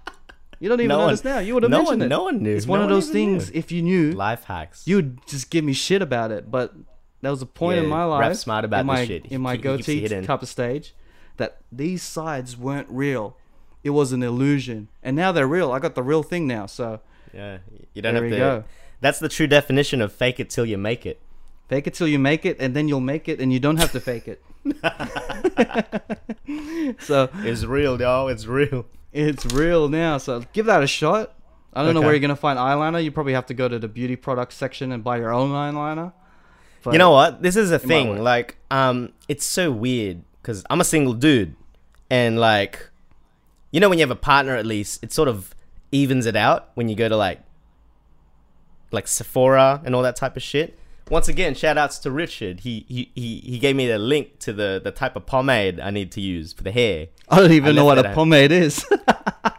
You don't even No one- notice now. You would have no mentioned one- it. no one knew. It's one No of those even knew. things. If you knew, Life hacks. you'd just give me shit about it. But there was a point in Yeah, my rap life, smart about in this shit. in my He keeps it goatee type of stage, that these sides weren't real. It was an illusion, and now they're real. I got the real thing now. So yeah, you don't there have we to. go. That's the true definition of fake it till you make it. Fake it till you make it, and then you'll make it, and you don't have to fake it. [LAUGHS] [LAUGHS] so It's real, yo. It's real. It's real now. So give that a shot. I don't know where you're gonna find eyeliner. You probably have to go to the beauty products section and buy your own eyeliner. But you know what? This is a thing. Like, um, it's so weird because I'm a single dude, and like, you know, when you have a partner, at least it sort of evens it out when you go to like, like Sephora and all that type of shit. Once again, shout outs to Richard. He he he, he gave me the link to the the type of pomade I need to use for the hair. I don't even I know what a pomade is.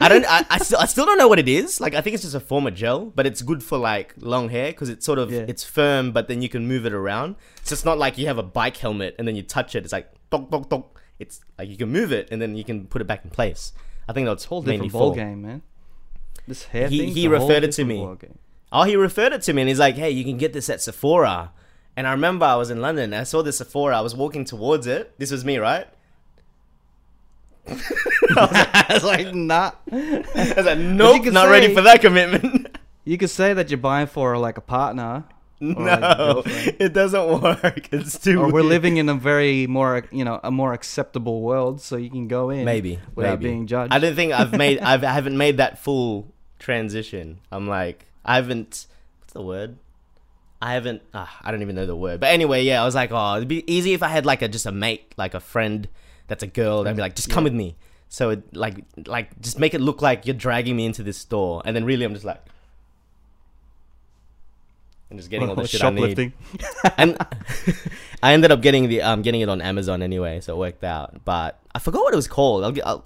I don't. I, I [LAUGHS] still. I still don't know what it is. Like I think it's just a form of gel, but it's good for like long hair because it's sort of Yeah. it's firm, but then you can move it around. So it's not like you have a bike helmet and then you touch it. It's like dog dog dog. It's like you can move it and then you can put it back in place. I think that's whole mainly different ball for. game, man. This hair He- thing. he referred it to me. Oh, he referred it to me and he's like, "Hey, you can get this at Sephora." And I remember I was in London. And I saw this Sephora. I was walking towards it. This was me, right? [LAUGHS] [LAUGHS] I was like, nah. I was like, "Nope, not ready for that commitment." [LAUGHS] You could say that you're buying for like a partner, like no, it doesn't work. It's too. Or we're living in a very more, you know, a more acceptable world, so you can go in maybe without maybe. being judged. I don't think I've made. I've, I haven't made that full transition. I'm like, I haven't. What's the word? I haven't. Uh, I don't even know the word. But anyway, yeah, I was like, oh, it'd be easy if I had like a just a mate, like a friend that's a girl. That'd be like, just come Yeah. with me. So it like like just make it look like you're dragging me into this store, and then really I'm just like. And just getting all the shit I need. shoplifting. [LAUGHS] and [LAUGHS] I ended up getting the um getting it on Amazon anyway, so it worked out. But I forgot what it was called. I'll, I'll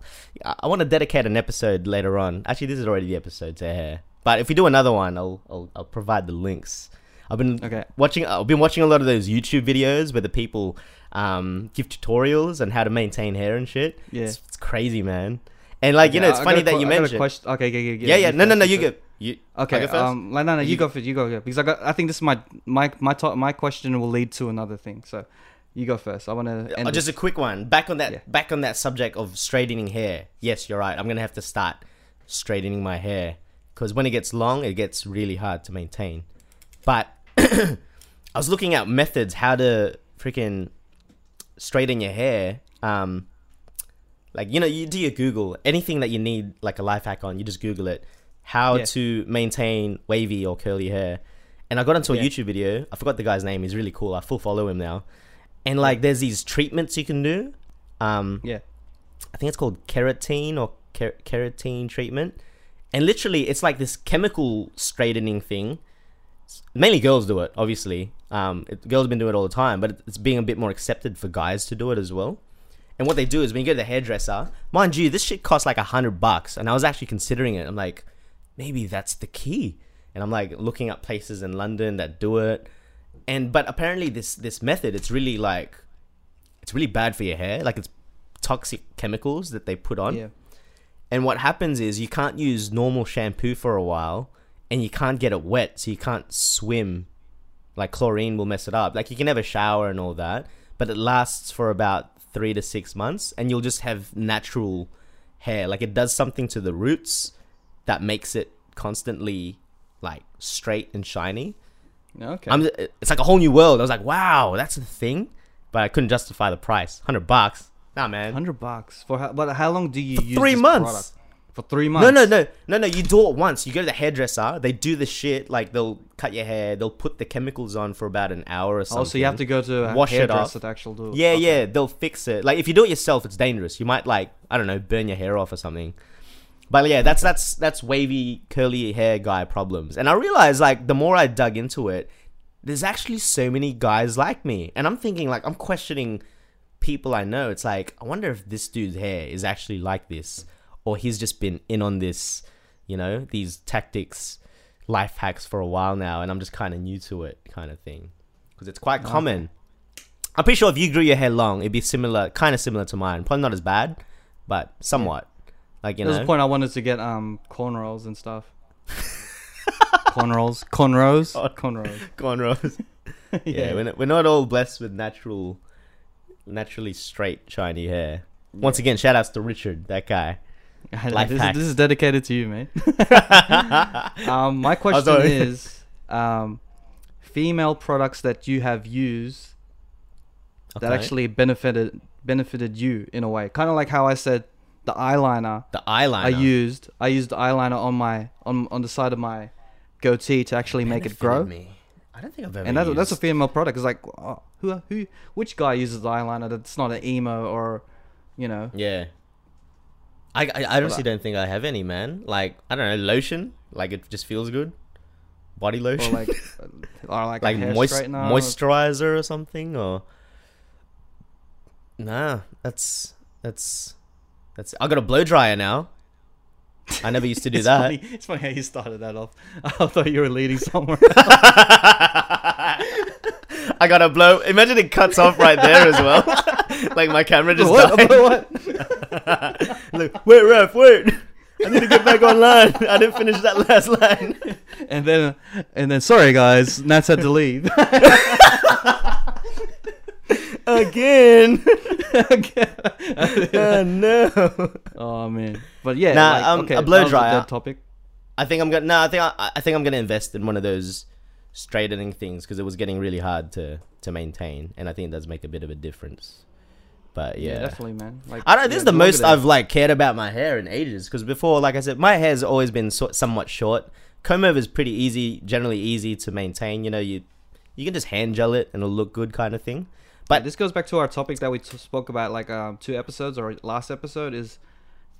I want to dedicate an episode later on. Actually, this is already the episode to hair. But if we do another one, I'll I'll, I'll provide the links. I've been Okay. watching. I've been watching a lot of those YouTube videos where the people um give tutorials on how to maintain hair and shit. Yeah. It's, it's crazy, man. And like you know, it's I funny that you I mentioned. question- Okay, okay, okay, Yeah, yeah. No, no, no. You go. You Okay, go first? um, no, no, no, you, You- go first. You go first because I got. I think this is my my my top, my question will lead to another thing. So, you go first. I want to. Uh, just a quick one. Back on that. Yeah. Back on that subject of straightening hair. Yes, you're right. I'm gonna have to start straightening my hair because when it gets long, it gets really hard to maintain. But [COUGHS] I was looking at methods how to freaking straighten your hair. Um, like you know, you do your Google anything that you need like a life hack on. You just Google it. How Yeah. to maintain wavy or curly hair. And I got into a Yeah. YouTube video. I forgot the guy's name. He's really cool. I full follow him now. And like, there's these treatments you can do. Um, yeah. I think it's called keratin or ker- keratin treatment. And literally, it's like this chemical straightening thing. Mainly girls do it, obviously. Um, it, girls have been doing it all the time, but it's being a bit more accepted for guys to do it as well. And what they do is when you go to the hairdresser, mind you, this shit costs like a hundred bucks. And I was actually considering it. I'm like, maybe that's the key. And I'm like looking up places in London that do it. And but apparently this this method, it's really like, it's really bad for your hair. Like it's toxic chemicals that they put on. Yeah. And what happens is you can't use normal shampoo for a while and you can't get it wet, so you can't swim. Like chlorine will mess it up. Like you can have a shower and all that, but it lasts for about three to six months and you'll just have natural hair. Like it does something to the roots that makes it constantly like straight and shiny. Okay. I'm, it's like a whole new world. I was like, wow, that's the thing. But I couldn't justify the price. 100 bucks. Nah, man. Hundred bucks for how, but how long do you For use three months. product? For three months. No, no, no, no, no. You do it once. You go to the hairdresser. They do the shit. Like they'll cut your hair. They'll put the chemicals on for about an hour or something. Oh, so you have to go to a Wash it hairdresser off. to actually do it. Yeah, Okay. yeah. They'll fix it. Like if you do it yourself, it's dangerous. You might like I don't know, burn your hair off or something. But yeah, that's that's that's wavy curly hair guy problems. And I realized like the more I dug into it, there's actually so many guys like me. And I'm thinking like I'm questioning people I know. It's like I wonder if this dude's hair is actually like this or he's just been in on this, you know, these tactics, life hacks for a while now and I'm just kind of new to it kind of thing. Cuz it's quite common. I'm pretty sure if you grew your hair long, it'd be similar, kind of similar to mine. Probably not as bad, but somewhat. Like you There was know, a point I wanted to get um cornrows and stuff. [LAUGHS] cornrows, cornrows, [LAUGHS] Oh. cornrows. cornrows. [LAUGHS] yeah, we're not, we're not all blessed with natural, naturally straight, shiny hair. Once again, shout outs to Richard, that guy. Life [LAUGHS] this, is, this is dedicated to you, mate. [LAUGHS] um, my question is, um, female products that you have used that actually benefited benefited you in a way, kind of like how I said the eyeliner the eyeliner. I used. I used the eyeliner on my on on the side of my goatee to actually make it grow. Me. I don't think I've ever. And that's, that's a female product. It's like, oh, who who which guy uses eyeliner that's not an emo or, you know, Yeah. I, I, I honestly don't think I have any, man. Like, I don't know, lotion? Like, it just feels good? Body or lotion? like [LAUGHS] uh, or like, like a hair moist, straightener. moisturizer or something or nah that's that's that's i got a blow dryer now i never used to do [LAUGHS] it's that Funny, it's funny how you started that off. [LAUGHS] I thought you were leading somewhere. [LAUGHS] i got a blow imagine it cuts off right there as well like my camera just what? died what? Look, wait Raph wait i need to get back online i didn't finish that last line And then and then sorry guys, Nats had to leave. Again oh [LAUGHS] no oh man, but yeah, Nah, like, um, okay, a blow dryer. dead topic. I think I'm gonna. No, I think I, I think I'm gonna invest in one of those straightening things because it was getting really hard to to maintain, and I think it does make a bit of a difference. But Yeah, yeah, definitely, man. Like I don't. yeah, This is the most. I've like cared about my hair in ages. Because before, like I said, my hair's always been so, somewhat short. Comb over is pretty easy, generally easy to maintain. You know, you you can just hand gel it and it'll look good, kind of thing. But this goes back to our topic that we t- spoke about like um, two episodes or last episode is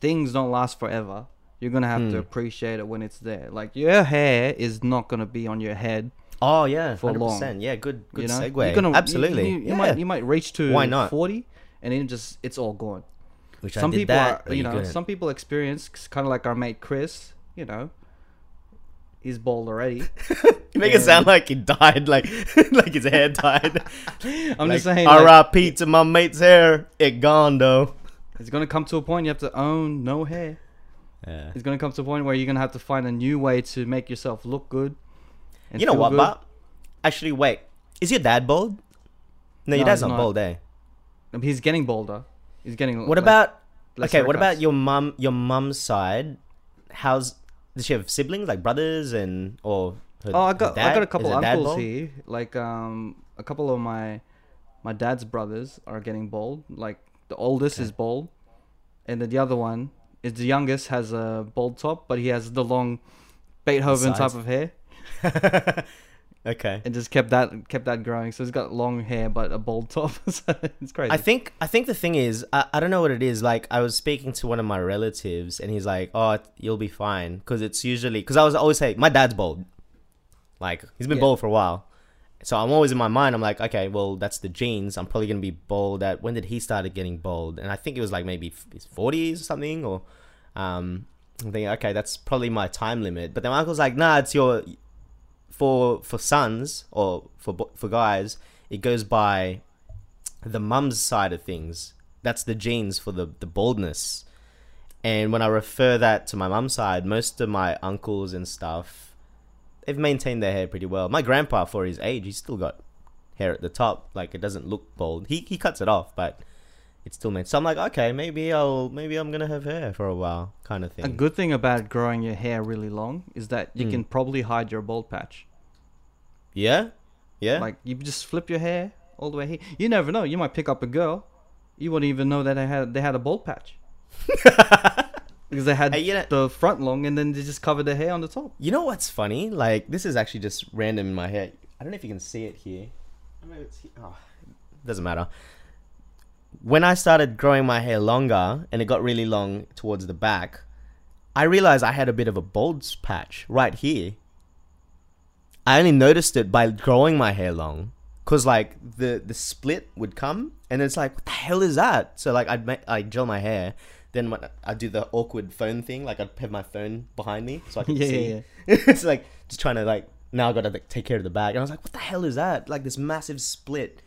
things don't last forever. You're gonna have to Hmm. appreciate it when it's there. Like your hair is not gonna be on your head. Oh yeah, For hundred long. percent. Yeah, good good you know, segue. You're gonna, you- Absolutely. You, you yeah. might you might reach to Why not? forty, and then just it's all gone. Which I some did people that, are, you you know, couldn't. some people experience kind of like our mate Chris. You know, he's bald already. [LAUGHS] You make it sound like he died, like [LAUGHS] like his hair died. [LAUGHS] I'm just Like, saying. Like, R.I.P. to my mate's hair. It gone though. it's gonna come to a point you have to own no hair. Yeah. It's gonna come to a point where you're gonna have to find a new way to make yourself look good. You know what, good. but actually, wait. Is your dad bald? No, your No, dad's not, not. bald, eh? He's getting bolder. He's getting. What like, about okay? What about your mum? Your mum's side? How's does she have siblings like brothers and or? Her, Oh, I got I got a couple uncles here. Like um, a couple of my my dad's brothers are getting bald. Like the oldest Okay. is bald, and then the other one is the youngest has a bald top, but he has the long Beethoven type of hair, [LAUGHS] okay. and just kept that kept that growing. So he's got long hair but a bald top. [LAUGHS] so it's crazy. I think I think the thing is I, I don't know what it is. Like I was speaking to one of my relatives and he's like, "Oh, you'll be fine," because it's usually because I was always say my dad's bald. Like he's been Yeah. bald for a while, so I'm always in my mind. I'm like, okay, well that's the genes. I'm probably gonna be bald at when did he started getting bald? And I think it was like maybe his 40s or something. Or um, I'm thinking, okay, that's probably my time limit. But then my uncle's like, nah, it's your for for sons or for for guys. It goes by the mum's side of things. That's the genes for the, the baldness. And when I refer that to my mum's side, most of my uncles and stuff, they've maintained their hair pretty well. My grandpa, for his age, he's still got hair at the top. Like it doesn't look bald. He he cuts it off, but it's still made. So I'm like, okay, maybe I'll maybe I'm gonna have hair for a while, kind of thing. a good thing about growing your hair really long is that you Mm. can probably hide your bald patch. yeah, yeah. Like you just flip your hair all the way here. You never know. You might pick up a girl. You wouldn't even know that they had they had a bald patch [LAUGHS] because they had Hey, you know- the front long and then they just covered the hair on the top. You know what's funny? Like this is actually just random in my hair. I don't know if you can see it here. I don't know if it's here. Oh, doesn't matter. When I started growing my hair longer and it got really long towards the back, I realized I had a bit of a bald patch right here. I only noticed it by growing my hair long, cause like the the split would come and it's like what the hell is that? So like I'd make I gel my hair, then when I do the awkward phone thing, like I'd have my phone behind me so I can [LAUGHS] Yeah, see. yeah, [LAUGHS] it's like just trying to like now I gotta like, take care of the back, and I was like, what the hell is that? Like this massive split,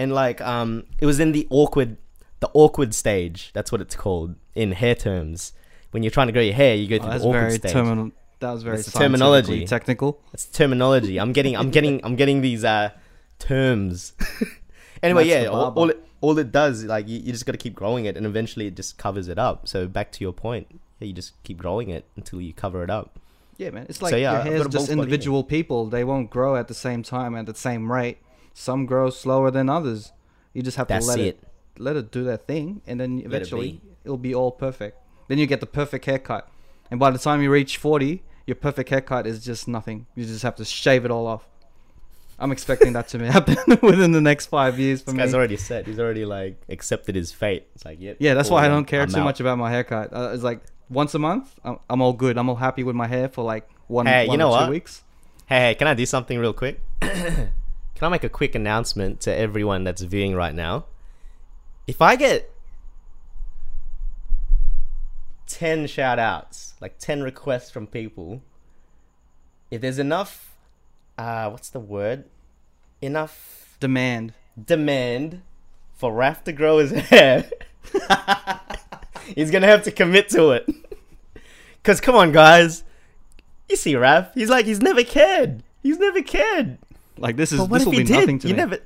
and like um, it was in the awkward, the awkward stage. That's what it's called in hair terms. When you're trying to grow your hair, you go Oh, through that's the awkward very stage. terminal. That was very scientifically terminology. technical. It's terminology. I'm getting, I'm getting, I'm getting these uh terms. [LAUGHS] anyway, That's yeah, all, all it all it does, like you, you just got to keep growing it, and eventually it just covers it up. So back to your point, yeah, you just keep growing it until you cover it up. Yeah, man. It's So, like yeah, your hair's just individual people. They won't grow at the same time at the same rate. Some grow slower than others. You just have That's to let it. it. let it do that thing, and then eventually be. it'll be all perfect. Then you get the perfect haircut, and by the time you reach forty, your perfect haircut is just nothing. You just have to shave it all off. I'm expecting that to [LAUGHS] happen [LAUGHS] within the next five years for This me. guy's already set. He's already like accepted his fate. It's like, yep. Yeah, that's cool, why I don't care I'm too out. much about my haircut. Uh, it's like once a month, I'm, I'm all good. I'm all happy with my hair for like one, Hey, you know or two what? weeks. Hey, hey, can I do something real quick? [COUGHS] can I make a quick announcement to everyone that's viewing right now? If I get 10 shout outs, like 10 requests from people, if there's enough, uh, what's the word? Enough Demand. demand for Raph to grow his [LAUGHS] hair, he's gonna have to commit to it. [LAUGHS] Cause come on, guys, you see Raph, he's like he's never cared. He's never cared. Like this is this will he be nothing to You me. never.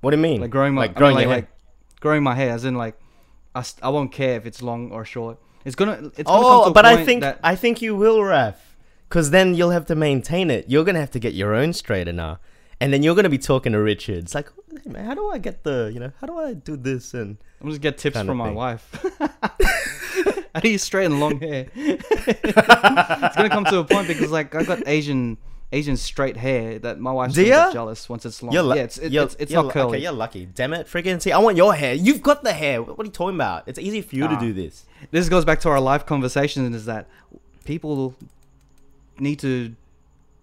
What do you mean? like growing my like I mean, growing like, your hair. like growing my hair as in like I, st- I won't care if it's long or short it's gonna it's gonna oh, come oh, to a but I think that I think you will, Raph. Cause then you'll have to maintain it. You're gonna have to get your own straightener, and then you're gonna be talking to Richard. It's like, hey man, how do I get the, you know, how do I do this? And I'm just going to get tips from my wife. [LAUGHS] How do you straighten long hair? [LAUGHS] it's gonna come to a point because like I've got Asian Asian straight hair that my wife's gonna get jealous once it's long. you're, lu- yeah, it's it, you're- it's, it's you're not curly. Okay, you're lucky. Damn it, freaking see, I want your hair. You've got the hair. What are you talking about? It's easy for you to Ah. do this. this goes back to our live conversation is that people need to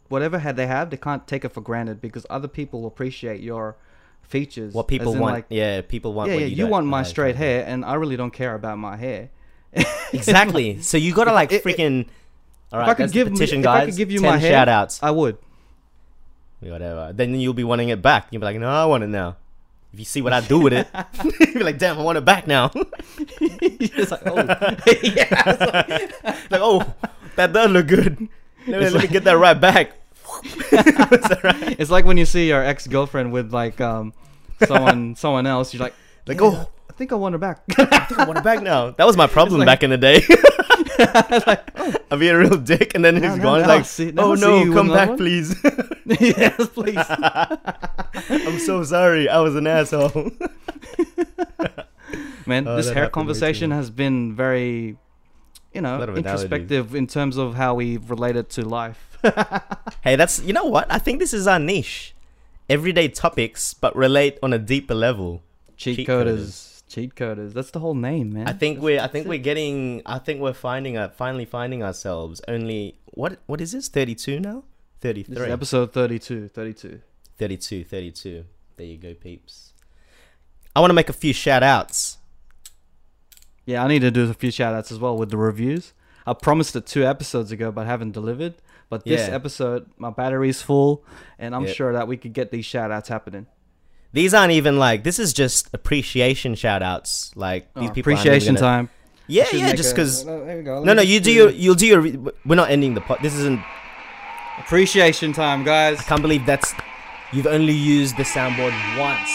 whatever head they have they can't take it for granted because other people appreciate your features What people want, like, yeah, people want. yeah you, you want my straight hair and i really don't care about my hair [LAUGHS] Exactly. So you gotta like It- it- All if I could give the me- petition, if I could give you my hair- shout outs. i would Whatever. Then you'll be wanting it back. You'll be like, no, I want it now. If you see what I do with it, [LAUGHS] [LAUGHS] you'll be like, damn, I want it back now. [LAUGHS] it's like oh yeah. like, oh, that does look good. Let me, let me get that right back. It's alright. it's like when you see your ex-girlfriend with like um someone someone else you're like Like, "Yeah, oh, i think i want her back I think I want it back now. That was my problem like- back in the day. [LAUGHS] I'd be [LAUGHS] oh. a real dick, and then Now- he's now- gone. now like, see- oh no, you come back, one." please. [LAUGHS] yes please I'm so sorry. I was an asshole. man Oh, this hair happened way too conversation has been very you know introspective in terms of how we relate it to life hey, that's you know what? I think this is our niche. Everyday topics, but relate on a deeper level. cheat, Cheat coders. Cheat coders. That's the whole name man. I think That's- we're I think we're getting I think we're finding uh, finally finding ourselves. Only what what is this? 32 now? 33 this episode 32 32 32 32 there you go peeps. I want to make a few shout outs Yeah, I need to do a few shout outs as well with the reviews. I promised it two episodes ago, but haven't delivered. But this Yeah. episode, my battery's full, and I'm Yep. sure that we could get these shout outs happening. These aren't even like this is just appreciation shout outs like these Oh, people appreciation gonna- time. yeah yeah just a- because No, oh, we go. no no you do your you'll do your we're not ending the pod this isn't appreciation time, guys. I can't believe that's you've only used the soundboard once.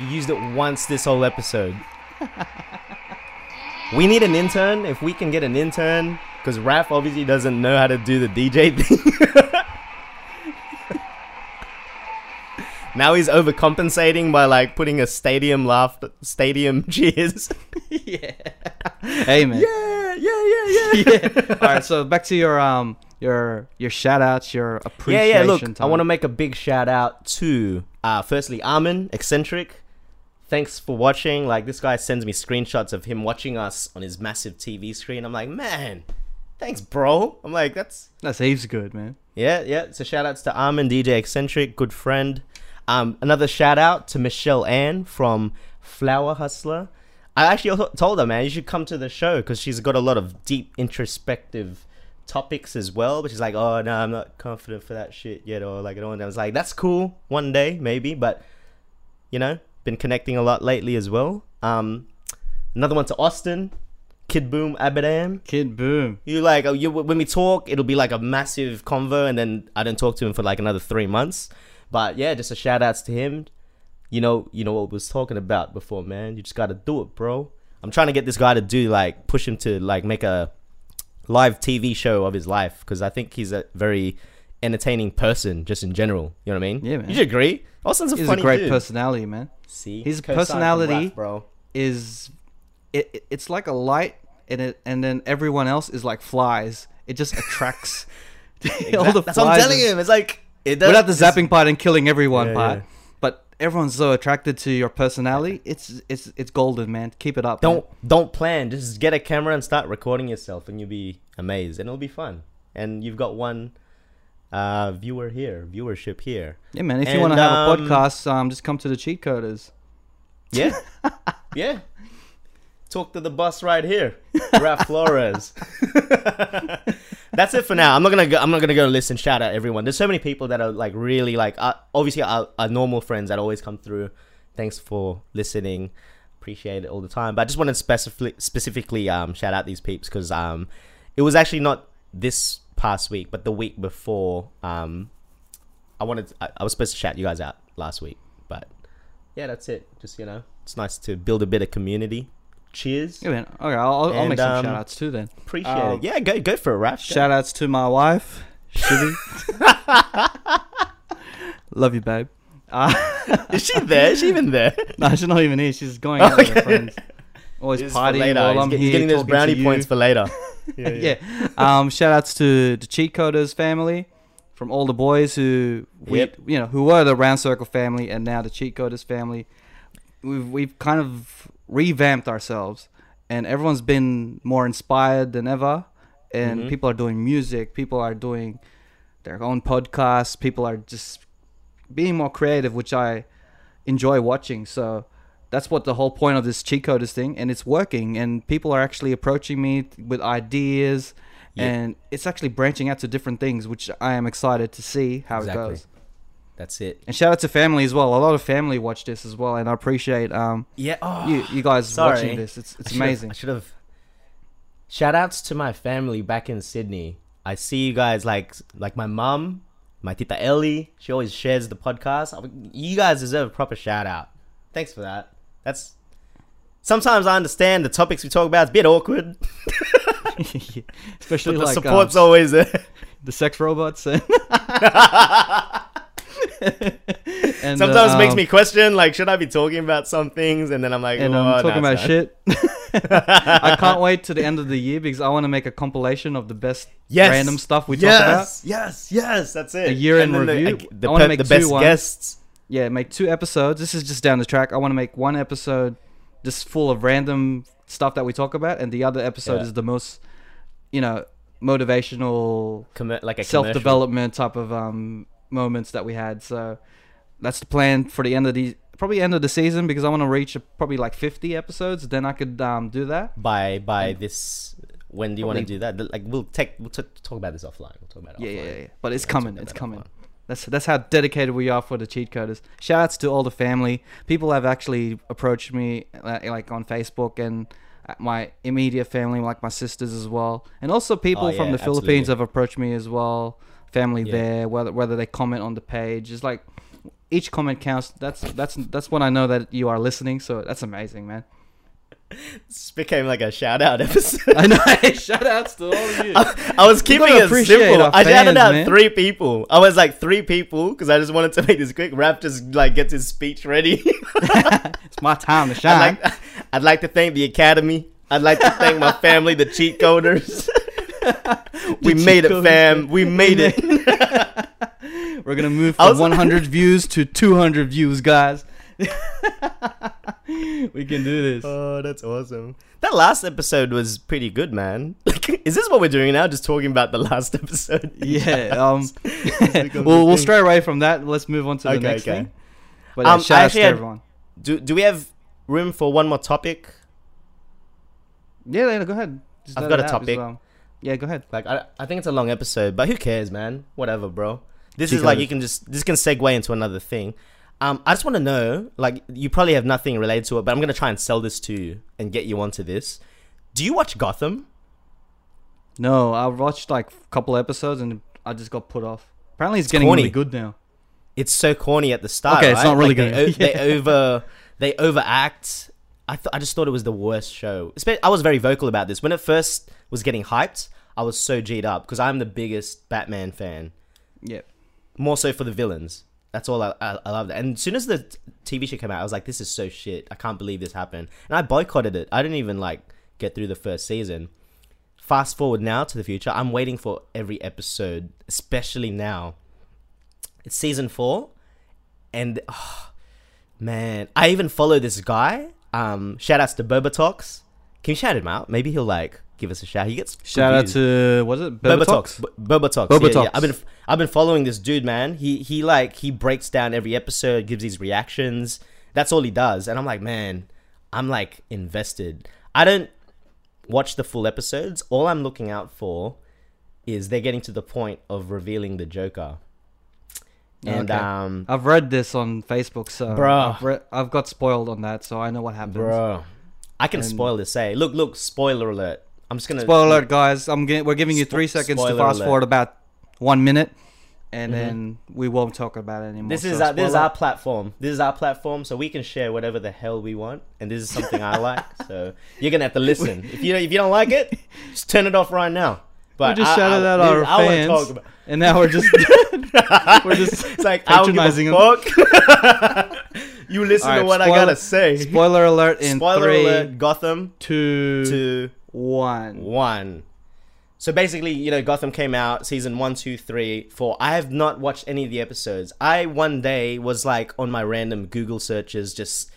You used it once this whole episode. [LAUGHS] we need an intern. If we can get an intern, because Raph obviously doesn't know how to do the DJ thing. [LAUGHS] now he's overcompensating by like putting a stadium laugh, stadium [LAUGHS] cheers. [LAUGHS] yeah. Hey man. yeah, yeah, yeah, yeah. [LAUGHS] yeah. All right, so back to your um your your shout outs, your Yeah, appreciation yeah. Look, time. I want to make a big shout out to, uh, firstly, Armin Eccentric. Thanks for watching. Like this guy sends me screenshots of him watching us on his massive TV screen. I'm like, man, thanks, bro. I'm like, that's That's heaps good, man. yeah, yeah. So shout outs to Armin, DJ Eccentric, good friend. Um, another shout out to Michelle Ann from Flower Hustler. I actually told her, man, you should come to the show because she's got a lot of deep introspective topics as well. But she's like, oh no, I'm not confident for that shit yet, or like I don't. I was like, that's cool, one day maybe, but you know, been connecting a lot lately as well. Um, another one to Austin, Kid Boom Abadam. Kid Boom. You like uh, you when we talk, it'll be like a massive convo, and then I don't talk to him for like another three months. But yeah, just a shout outs to him. You know, you know what we was talking about before, man. You just got to do it, bro. I'm trying to get this guy to do like push him to like make a live TV show of his life because I think he's a very entertaining person just in general. You know what I mean? Yeah, man. You agree. Austin's a He's a great dude. personality, man. See, His personality- bro. is it, it- it's like a light and it and then everyone else is like flies it just attracts [LAUGHS] all the That's what I'm telling him. It's like it does, without the zapping part and killing everyone Yeah, part yeah. but everyone's so attracted to your personality it's it's it's golden man keep it up don't don't plan. Just get a camera and start recording yourself, and you'll be amazed, and it'll be fun. And you've got one uh, viewer here, viewership here. yeah man if you want to have a um, podcast um just come to the cheat coders Yeah, [LAUGHS] yeah. Talk to the boss right here, Raph Flores. [LAUGHS] That's it for now. I'm not gonna go. I'm not gonna go listen. Shout out everyone. There's so many people that are like really like uh, obviously our, normal friends that always come through. Thanks for listening. Appreciate it all the time. But I just wanted specifically specifically um shout out these peeps because um it was actually not this past week, but the week before. Um, I wanted I, I was supposed to shout you guys out last week, but yeah, that's it. Just you know, it's nice to build a bit of community. Cheers. Yeah, man. Okay, I'll, I'll, I'll And, make some um, shout outs too then. Appreciate Um, it. Yeah, go go for a Raph. Shout outs to my wife, Shivy. [LAUGHS] Love you, babe. Uh, [LAUGHS] Is she there? Is she even there? [LAUGHS] no, she's not even here. She's going out with her friends. Always It's for partying later. while He's I'm get- here. he's getting those talking to brownie you. points for later. yeah. Um, shout outs to the cheat coders family from all the boys who we Yep. you know who were the round circle family and now the cheat coders family. We've we've kind of revamped ourselves and everyone's been more inspired than ever and Mhm. people are doing music, people are doing their own podcasts, people are just being more creative which I enjoy watching. So that's what the whole point of this cheat coders thing and it's working and people are actually approaching me with ideas Yeah. and it's actually branching out to different things which i am excited to see how Exactly. it goes That's it. and shout out to family as well a lot of family watch this as well and i appreciate um Yeah. Oh, you you guys sorry. watching this it's it's should've- amazing I should have. Shout outs to my family back in Sydney. I see you guys like like my mum, my tita Ellie. She always shares the podcast. You guys deserve a proper shout out. Thanks for that. That's. Sometimes I understand the topics we talk about. It's a bit awkward, [LAUGHS] [LAUGHS] especially but the like support's um, always there. the sex robots and, [LAUGHS] [LAUGHS] and Sometimes uh, it makes um, me question, like, should I be talking about some things? And then I'm like, and oh, I'm talking no, about shit. [LAUGHS] I can't wait to the end of the year because I want to make a compilation of the best Yes. random stuff we talk about. yes, Yes, yes, that's it. A year in And the- review. The, I wanna make the best ones. guests. Yeah, make two episodes. This is just down the track. I want to make one episode just full of random stuff that we talk about, and the other episode Yeah. is the most, you know, motivational, Commer- like a self development type of um moments that we had. So that's the plan for the end of the probably end of the season because I want to reach probably like 50 episodes. Then I could um do that. by by this. When do you want to do that? Like we'll take we'll t- talk about this offline. We'll talk about it. Yeah, yeah, offline. yeah, yeah. But it's we'll coming. It's coming. offline. That's that's how dedicated we are for the cheat coders. Shoutouts to all the family. People have actually approached me like, like on Facebook and uh, my immediate family, like my sisters as well, and also people Oh, from yeah, the Philippines have approached me as well. Family Yeah. there, whether whether they comment on the page, it's like each comment counts. That's that's that's when I know that you are listening. So that's amazing, man. [LAUGHS] This became like a shout out episode. I know. [LAUGHS] Shoutouts to all of you. I was keeping it simple. I shouted out man. three people. I was like three people because I just wanted to make this quick. Raph just like gets his speech ready. [LAUGHS] it's my time to shine. I'd like, I'd like to thank the academy. I'd like to thank my family, the cheat coders. [LAUGHS] we made it, fam. We made it. We're gonna move from 100 [LAUGHS] views to 200 views, guys. [LAUGHS] we can do this. Oh, that's awesome. That last episode was pretty good, man. Is this what we're doing now? Just talking about the last episode? yeah. Um. we'll we'll stray away from that. Let's move on to the Okay, next okay. thing. But Um, shout out to had- everyone. Do Do we have room for one more topic? Yeah, yeah, go ahead. Just I've got a topic. um, yeah, go ahead. Like, I I think it's a long episode, but who cares, man? Whatever, bro. This is like you can just this can segue into another thing. Um, I just want to know, like, you probably have nothing related to it, but I'm gonna try and sell this to you and get you onto this. Do you watch Gotham? No, I watched like a couple episodes and I just got put off. Apparently, it's, It's getting corny. really good now. It's so corny at the start. Okay, it's right? not really Like, good. They, o- they [LAUGHS] over they overact. I th- I just thought it was the worst show. I was very vocal about this when it first was getting hyped. I was so g'd up because I'm the biggest Batman fan. Yeah. more so for the villains. That's all I, I, I loved. And as soon as the TV show came out, I was like, "This is so shit! I can't believe this happened." And I boycotted it. I didn't even like get through the first season. Fast forward now to the future. I'm waiting for every episode, especially now. It's season four, and oh, man, I even follow this guy. Um, shout outs to Talks. Can you shout him out? Maybe he'll like give us a shout. He gets Shout out to was it Talks. Talks? Talks. Yeah, yeah. I've been I've been following this dude, man. He he like he breaks down every episode, gives these reactions. That's all he does, and I'm like, man, I'm like invested. I don't watch the full episodes. All I'm looking out for is they're getting to the point of revealing the Joker. And Okay. um, I've read this on Facebook, so Bruh. I've, re- I've got spoiled on that, so I know what happens. bro, I can And- spoil this. Say, look, look, spoiler alert. I'm just gonna Spoiler alert, guys! I'm gi- we're giving you three Spo- seconds to fast alert. forward about one minute. and Mhm. then we won't talk about it anymore. This is So our, this is our platform. This is our platform, so we can share whatever the hell we want, and this is something I [LAUGHS] like. So you're gonna have to listen. If you if you don't like it, [LAUGHS] just turn it off right now. But just I- shouted I, out this- our fans. talk about- and now we're just [LAUGHS] we're just [LAUGHS] It's like I don't give patronizing a them. fuck. [LAUGHS] you listen to Alright, what I gotta say. spoiler alert in Spoiler three, alert: Gotham two, two one. 1. one. So basically, you know, Gotham came out season one, two, three, four. I have not watched any of the episodes. I one day was like on my random Google searches, just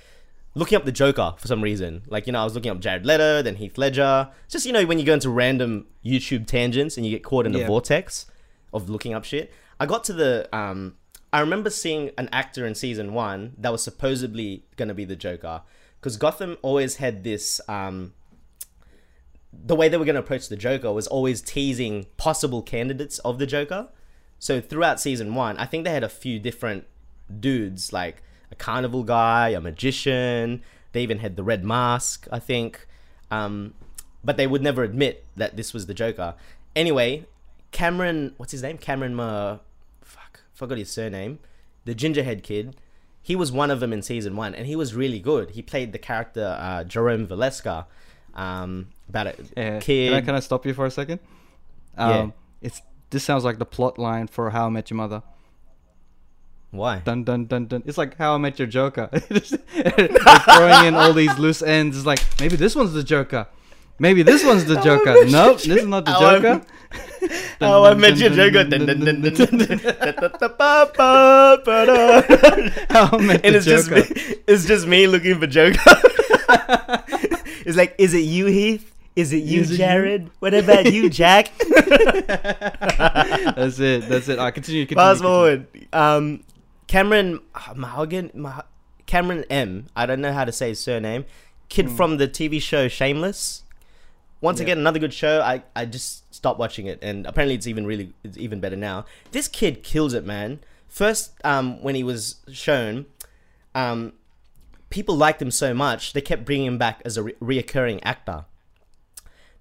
looking up the Joker for some reason. Like, you know, I was looking up Jared Leto, then Heath Ledger. Just you know, when you go into random YouTube tangents and you get caught in a Yeah. vortex of looking up shit. I got to the um I remember seeing an actor in season one that was supposedly gonna be the Joker. Because Gotham always had this um the way they were going to approach the Joker was always teasing possible candidates of the Joker. So throughout season one, I think they had a few different dudes, like a carnival guy, a magician. They even had the red mask, I think. Um, but they would never admit that this was the Joker. Anyway, Cameron, what's his name? Cameron, Ma, fuck, forgot his surname. The gingerhead kid. He was one of them in season one, and he was really good. He played the character uh, Jerome Valeska, um, about a Yeah. kid. Can I can I stop you for a second? Yeah. Um, It's this sounds like the plot line for How I Met Your Mother. Why? Dun dun dun dun. It's like How I Met Your Joker. [LAUGHS] They're throwing in all these loose ends. It's like maybe this one's the Joker. Maybe this one's the [LAUGHS] Joker. Nope, this is not the Joker. [LAUGHS] Oh, I met your Joker. How I Met And it's just me, it's just me looking for Joker. it's like, is it you, Heath? Is it you, Is it you? Jared? What about you, Jack? That's it. That's it. I continue. continue Fast continue. forward. Um, Cameron Mahagan, Mah- Cameron M. I don't know how to say his surname. Kid from the TV show Shameless. Once Yeah. again, another good show. I, I just stopped watching it, and apparently it's even really it's even better now. This kid kills it, man. First, um, when he was shown, um, people liked him so much they kept bringing him back as a re- reoccurring actor.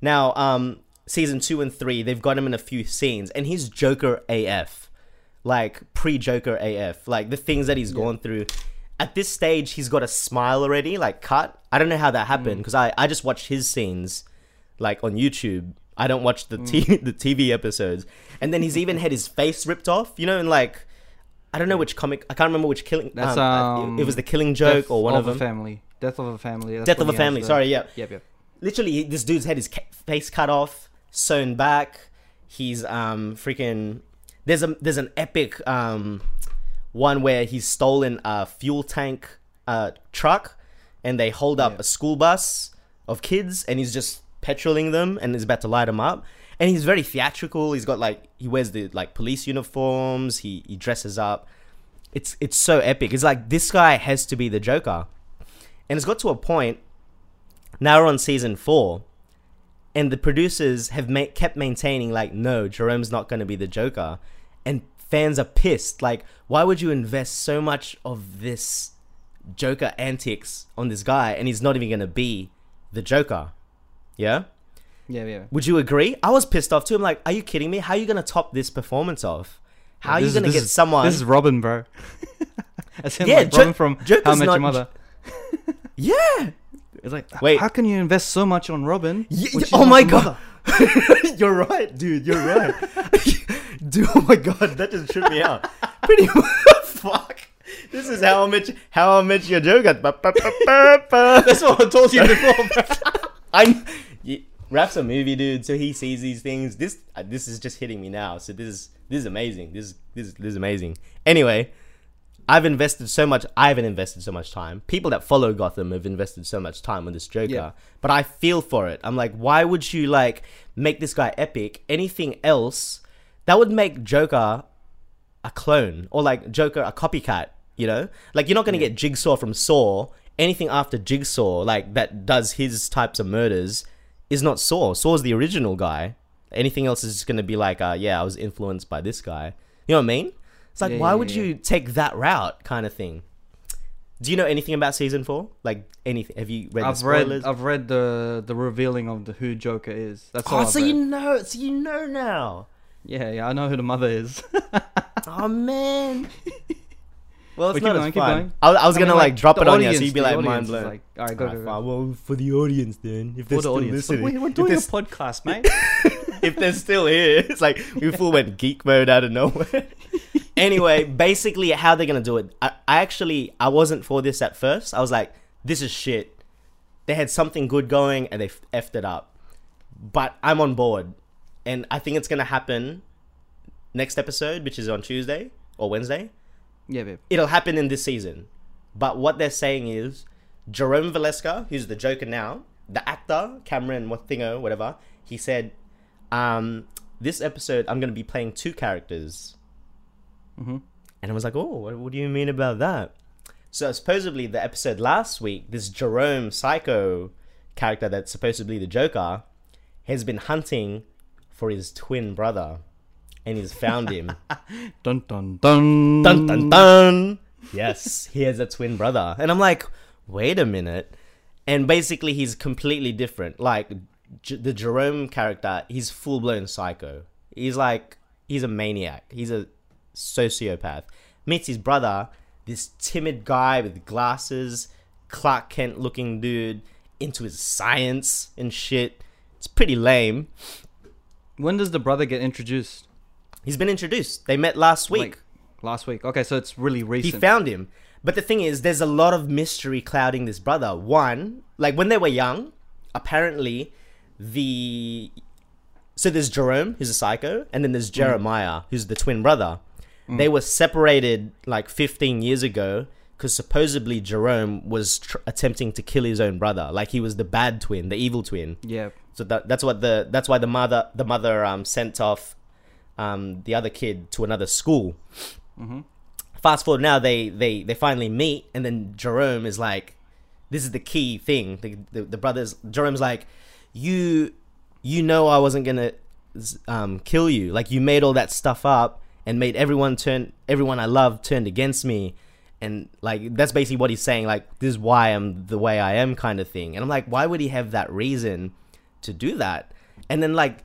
Now, um, season two and three, they've got him in a few scenes, and he's Joker AF, like pre Joker AF, like the things that he's gone through. At this stage, he's got a smile already, like cut. I don't know how that happened because I I just watched his scenes, like on YouTube. I don't watch the t- [LAUGHS] the TV episodes, and then he's even had his face ripped off. You know, and like. I don't know which comic. I can't remember which killing. That's, um, it was um, the Killing Joke or one of, a them. family. Death of a family. That's Death of a Family. the- Sorry, yeah Yep, yep. literally this dude's had his ca- face cut off sewn back he's um freaking there's a there's an epic um one where he's stolen a fuel tank uh truck and they hold up Yeah. a school bus of kids and he's just petroling them and is about to light them up. And he's very theatrical. He's got like he wears the like police uniforms. He he dresses up. It's it's so epic. It's like this guy has to be the joker. And it's got to a point now we're on season four, and the producers have ma- kept maintaining like, no, Jerome's not going to be the Joker, and fans are pissed. Like, why would you invest so much of this Joker antics on this guy, and he's not even going to be the Joker? Yeah. Yeah, yeah. Would you agree? I was pissed off too. I'm like, are you kidding me? How are you going to top this performance off? How are you This going to get someone? This is Robin, bro. [LAUGHS] Yeah, like Jo- Robin from Joker's How I Met not- Your Mother. [LAUGHS] yeah. It's like, Wait. how can you invest so much on Robin? When oh my god. [LAUGHS] you're right, dude. You're right. [LAUGHS] dude, oh my god, that just tripped me out. Pretty [LAUGHS] fuck. This is how I met you, how I met your ba. That's what I told you before. I'm y- Raph's a movie dude, so he sees these things. This uh, this is just hitting me now. So this is this is amazing. This is this is, this is amazing. Anyway, I've invested so much. I haven't invested so much time. People that follow Gotham have invested so much time on this Joker. Yeah. But I feel for it. I'm like, why would you like make this guy epic? Anything else that would make Joker a clone or like Joker a copycat. You know, like you're not gonna get Jigsaw from Saw. Anything after Jigsaw, like that does his types of murders, is not Saw. Saw's the original guy. Anything else is just gonna be like, uh, yeah, I was influenced by this guy. You know what I mean? It's like, Yeah, why yeah, would you take that route, kind of thing? Do you know anything about season four? Like anything? Have you read I've the spoilers? read, I've read the the revealing of the who Joker is. That's all. oh, I've so you know, so you know now. Yeah, yeah, I know who the mother is. [LAUGHS] Oh man. Well, it's keep not going, fun. going. I, I was I gonna mean, like, drop the it on you, so you'd be like mind blown. Like, all right, go, Alright, go, fine. go. Well, for the audience, then, if they're For the still audience. listening, We- We're doing a podcast, [LAUGHS] mate. if they're still here, it's like we full went geek mode out of nowhere. [LAUGHS] anyway, basically, how they're gonna do it? I, I actually I wasn't for this at first. I was like, this is shit. They had something good going and they effed it up. But I'm on board, and I think it's gonna happen next episode, which is on Tuesday or Wednesday. yeah, babe. It'll happen in this season. But what they're saying is Jerome Valeska, who's the Joker now, the actor, Cameron Wathingo, whatever, he said, um, this episode I'm going to be playing two characters. Mm-hmm. And I was like, oh, what, what do you mean about that? So supposedly the episode last week, this Jerome Psycho character that's supposedly the Joker has been hunting for his twin brother. And he's found him. [LAUGHS] Dun dun dun. Dun dun dun. Yes, he has a twin brother, and I'm like, wait a minute. And basically, he's completely different. Like J- the Jerome character, he's full blown psycho. He's like, he's a maniac. He's a sociopath. Meets his brother, this timid guy with glasses, Clark Kent looking dude, into his science and shit. It's pretty lame. When does the brother get introduced? He's been introduced. They met last week. Like, last week. Okay, so it's really recent. he found him. But the thing is, there's a lot of mystery clouding this brother. One, like when they were young, apparently the so there's Jerome, who's a psycho, and then there's mm. Jeremiah, who's the twin brother. They were separated like 15 years ago because supposedly Jerome was tr- attempting to kill his own brother. Like he was the bad twin, the evil twin. yeah. So that, that's what the that's why the mother the mother um, sent off um, the other kid to another school. Fast forward now, they they they finally meet, and then Jerome is like, "This is the key thing." The the, the brothers Jerome's like, "You you know I wasn't gonna um, kill you. Like you made all that stuff up and made everyone turn everyone I love turned against me." And like that's basically what he's saying. Like this is why I'm the way I am, kind of thing. And I'm like, why would he have that reason to do that? And then like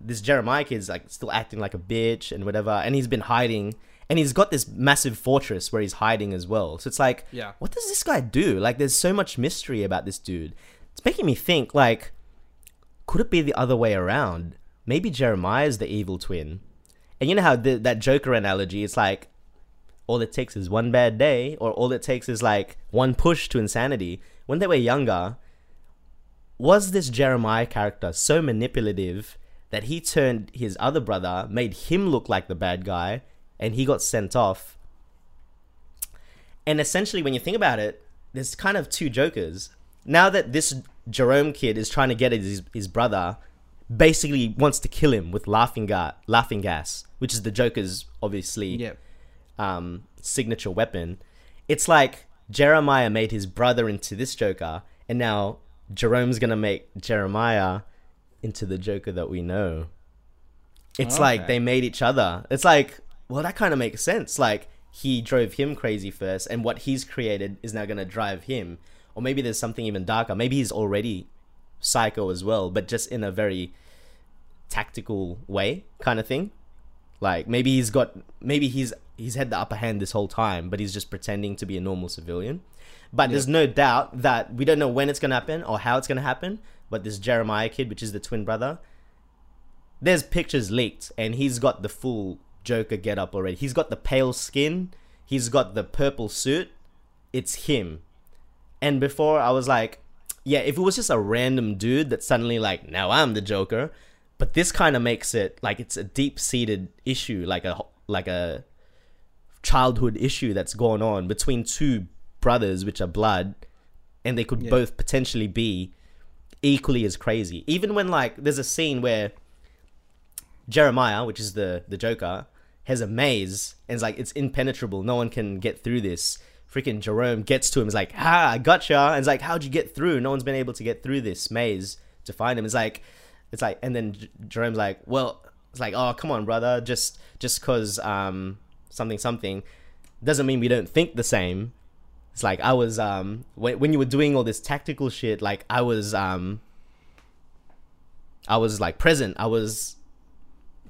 this Jeremiah kid's like still acting like a bitch and whatever, and he's been hiding, and he's got this massive fortress where he's hiding as well. So it's like, Yeah. what does this guy do? Like, there's so much mystery about this dude. It's making me think like, could it be the other way around? Maybe Jeremiah's the evil twin. And you know how the, that Joker analogy? It's like all it takes is one bad day, or all it takes is like one push to insanity. When they were younger, was this Jeremiah character so manipulative that he turned his other brother, made him look like the bad guy, and he got sent off? And essentially, when you think about it, there's kind of two Jokers. Now that this Jerome kid is trying to get his, his brother, basically wants to kill him with laughing, ga- laughing gas, which is the Joker's obviously Yeah. um, signature weapon. It's like Jeremiah made his brother into this Joker, and now Jerome's gonna make Jeremiah into the Joker that we know. It's like Okay. they made each other. It's like, well, that kind of makes sense. Like he drove him crazy first, and what he's created is now gonna drive him. Or maybe there's something even darker. Maybe he's already psycho as well, but just in a very tactical way, kind of thing. Like maybe he's got maybe he's he's had the upper hand this whole time, but he's just pretending to be a normal civilian. But there's no doubt that we don't know when it's gonna happen or how it's gonna happen. But this Jeremiah kid, which is the twin brother, there's pictures leaked, and he's got the full Joker get up already. He's got the pale skin, he's got the purple suit. It's him. And before I was like, yeah, if it was just a random dude that suddenly like, now I'm the Joker, but this kind of makes it like it's a deep-seated issue, like a like a childhood issue that's going on between two brothers which are blood and they could Yeah. both potentially be equally as crazy. Even when like there's a scene where Jeremiah, which is the the Joker, has a maze and it's like it's impenetrable. No one can get through this. Freaking Jerome gets to him. Is like, "Ha, I gotcha." And it's like, "How'd you get through? No one's been able to get through this maze to find him." It's like, it's like, and then J- Jerome's like, "Well, it's like, oh, come on, brother. Just just cause um something something doesn't mean we don't think the same." It's like I was um when when you were doing all this tactical shit, like I was um I was like present. I was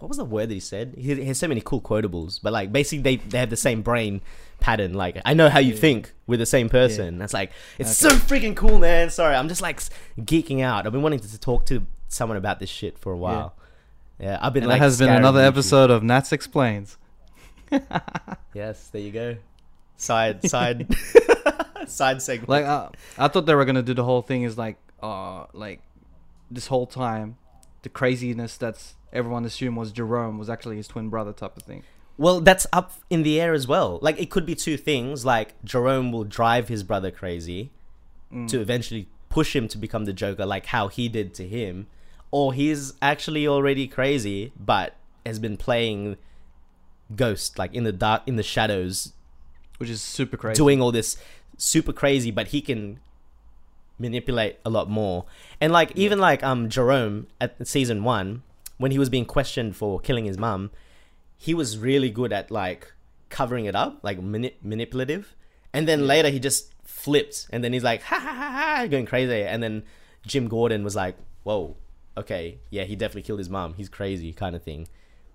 what was the word that he said? He, he has so many cool quotables, but like basically they they have the same brain pattern. Like I know how you Yeah. think with the same person. That's like it's Okay. so freaking cool, man. Sorry, I'm just like geeking out. I've been wanting to talk to someone about this shit for a while. Yeah, I've been And like. that has been another YouTube. episode of Nats Explains. [LAUGHS] Yes, there you go. Side side [LAUGHS] side segment. Like uh, I thought they were gonna do the whole thing is like uh like this whole time the craziness that's everyone assumed was Jerome was actually his twin brother type of thing. Well, that's up in the air as well. Like it could be two things. Like Jerome will drive his brother crazy Mm. to eventually push him to become the Joker, like how he did to him, or he's actually already crazy but has been playing Ghost, like in the dark, in the shadows, Which is super crazy. doing all this super crazy, but he can manipulate a lot more. And like even like um Jerome at season one, when he was being questioned for killing his mum, he was really good at like covering it up, like mani- manipulative. And then later he just flipped, and then he's like ha ha ha ha, going crazy. And then Jim Gordon was like, "Whoa, okay, yeah, he definitely killed his mum. He's crazy," kind of thing.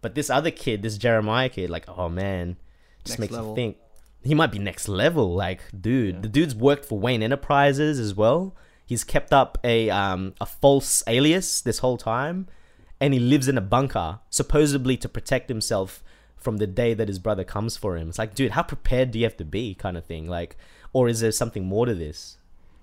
But this other kid, this Jeremiah kid, like, oh man, just Next makes level. you think he might be next level. Like, dude, Yeah. the dude's worked for Wayne Enterprises as well. He's kept up a um a false alias this whole time, and he lives in a bunker supposedly to protect himself from the day that his brother comes for him. It's like, dude, how prepared do you have to be, kind of thing. Like, or is there something more to this?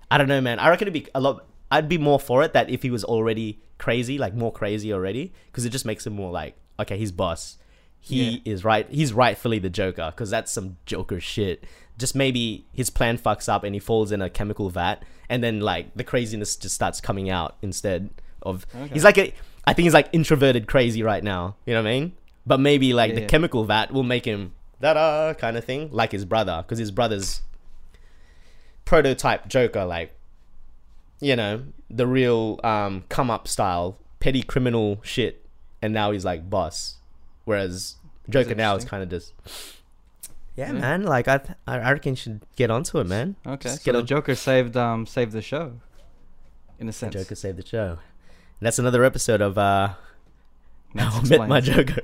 I don't know, man. I reckon it'd be a lot. I'd be more for it that if he was already crazy, like more crazy already, because it just makes him more like, okay, he's boss. He is right. He's rightfully the Joker, because that's some Joker shit. Just maybe his plan fucks up and he falls in a chemical vat, and then like the craziness just starts coming out instead of. Okay. He's like a. I think he's like introverted crazy right now. You know what I mean? But maybe like the Yeah. chemical vat will make him da da kind of thing, like his brother, because his brother's prototype Joker, like you know, the real um come up style, petty criminal shit, and now he's like boss. Whereas Joker now is kind of just yeah, Yeah. man. Like I, th- I I reckon you should get onto it, man. Okay, Just so get the on- Joker saved um saved the show, in a sense. Joker saved the show. That's another episode of uh How I Met My Joker.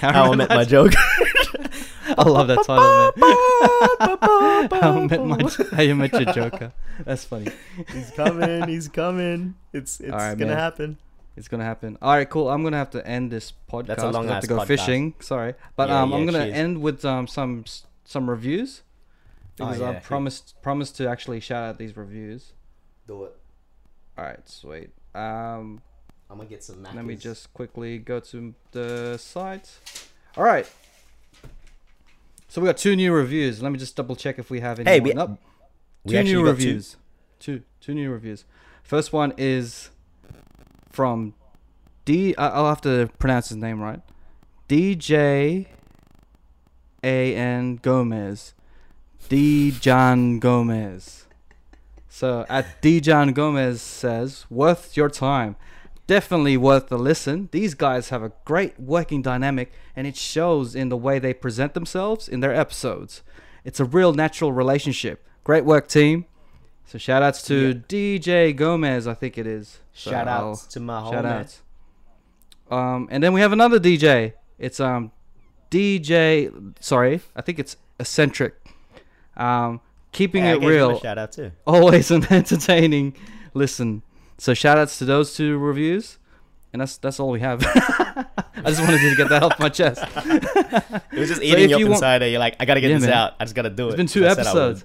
How [LAUGHS] How I Met My Joker. [LAUGHS] I love that title, man. [LAUGHS] How I met my How you met your Joker. That's funny. he's coming. He's coming. It's it's Alright, gonna man. happen. It's gonna happen. All right, cool. I'm gonna have to end this podcast. That's a 'cause I have to go podcast. fishing. Sorry, but Yeah, um, I'm gonna cheers. end with um some some reviews Oh, yeah, I promised promised to actually shout out these reviews. Do it. All right, sweet. Um, I'm gonna get some. let me just quickly go to the site. All right. So we got two new reviews. Let me just double check if we have any. Hey, we- Nope. we two actually new got two? reviews. Two two new reviews. First one is from D. I'll have to pronounce his name right. DJ A N Gomez. D John Gomez. So at D John Gomez says, worth your time. Definitely worth the listen. These guys have a great working dynamic and it shows in the way they present themselves in their episodes. It's a real natural relationship. Great work, team. So shout outs to DJ Gomez, I think it is. So Shout outs to my Shout outs. Um, and then we have another DJ. It's um, DJ. Sorry, I think it's eccentric. Um, keeping it a real, Shout out too. always [LAUGHS] an entertaining listen. So shout outs to those two reviews, and that's that's all we have. [LAUGHS] I just wanted to get that off my chest. It was just eating if you up inside. You're like, I gotta get Yeah, this man. out. I just gotta do It's It's been two I said I would. episodes.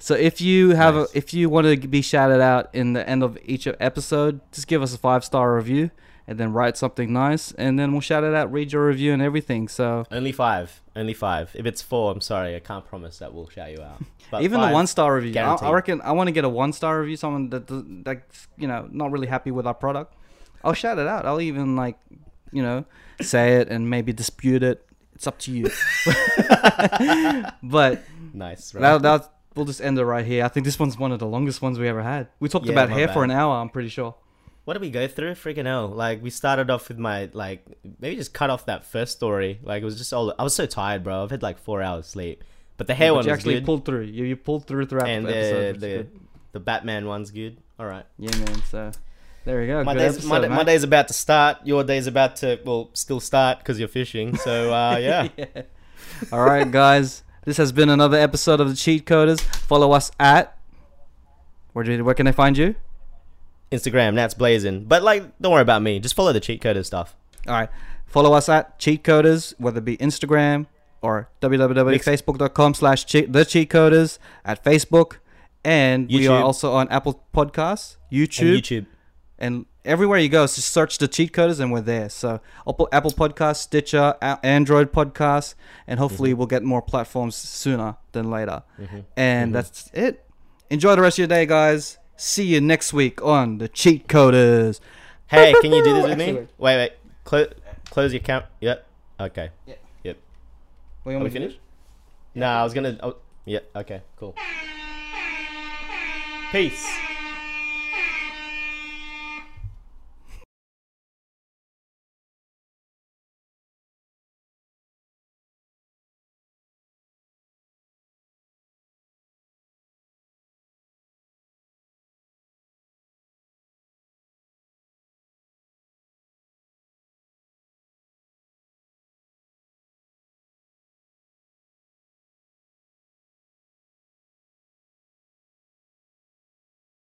So if you have Nice. a if you want to be shouted out in the end of each episode, just give us a five star review and then write something nice, and then we'll shout it out, read your review and everything. So Only five. Only five. If it's four, I'm sorry. I can't promise that we'll shout you out. [LAUGHS] But even the one star review, I, I reckon I want to get a one star review. Someone that that's you know not really happy with our product, I'll shout it out. I'll even like you know say it and maybe dispute it. It's up to you. [LAUGHS] but Nice. Right? that, that we'll just end it right here. I think this one's one of the longest ones we ever had. We talked Yeah, about hair for an hour. I'm pretty sure. What did we go through? Freaking hell! Like we started off with my like maybe just cut off that first story. Like it was just all. I was so tired, bro. I've had like four hours sleep. But the hair But one you actually good. pulled through. You, you pulled through throughout and the episode. the the, the Batman one's good. All right. Yeah, man. So There we go. My Good day's, episode, my, day- my day's about to start. Your day's about to, well, still start because you're fishing. So, uh, [LAUGHS] yeah. All right, guys. This has been another episode of the Cheat Coders. Follow us at. Where do where can they find you? Instagram, Nats Blazing. But, like, don't worry about me. Just follow the cheat coders stuff. All right. Follow us at Cheat Coders, whether it be Instagram or www.facebook.com slash the Cheat Coders at Facebook. And we are also on Apple Podcasts, And YouTube, YouTube. and everywhere you go, just search the Cheat Coders and we're there. So Apple, Apple Podcasts, Stitcher, Android Podcasts, and hopefully Mm-hmm. we'll get more platforms sooner than later. And that's it. Enjoy the rest of your day, guys. See you next week on the Cheat Coders. Hey, can you do [LAUGHS] this with me? Actually, Wait, wait. Clo- close your camp. Yep. Okay. What, Are you we want me to do? finished? Nah, I was gonna. Oh, yeah. Okay. Cool. Peace.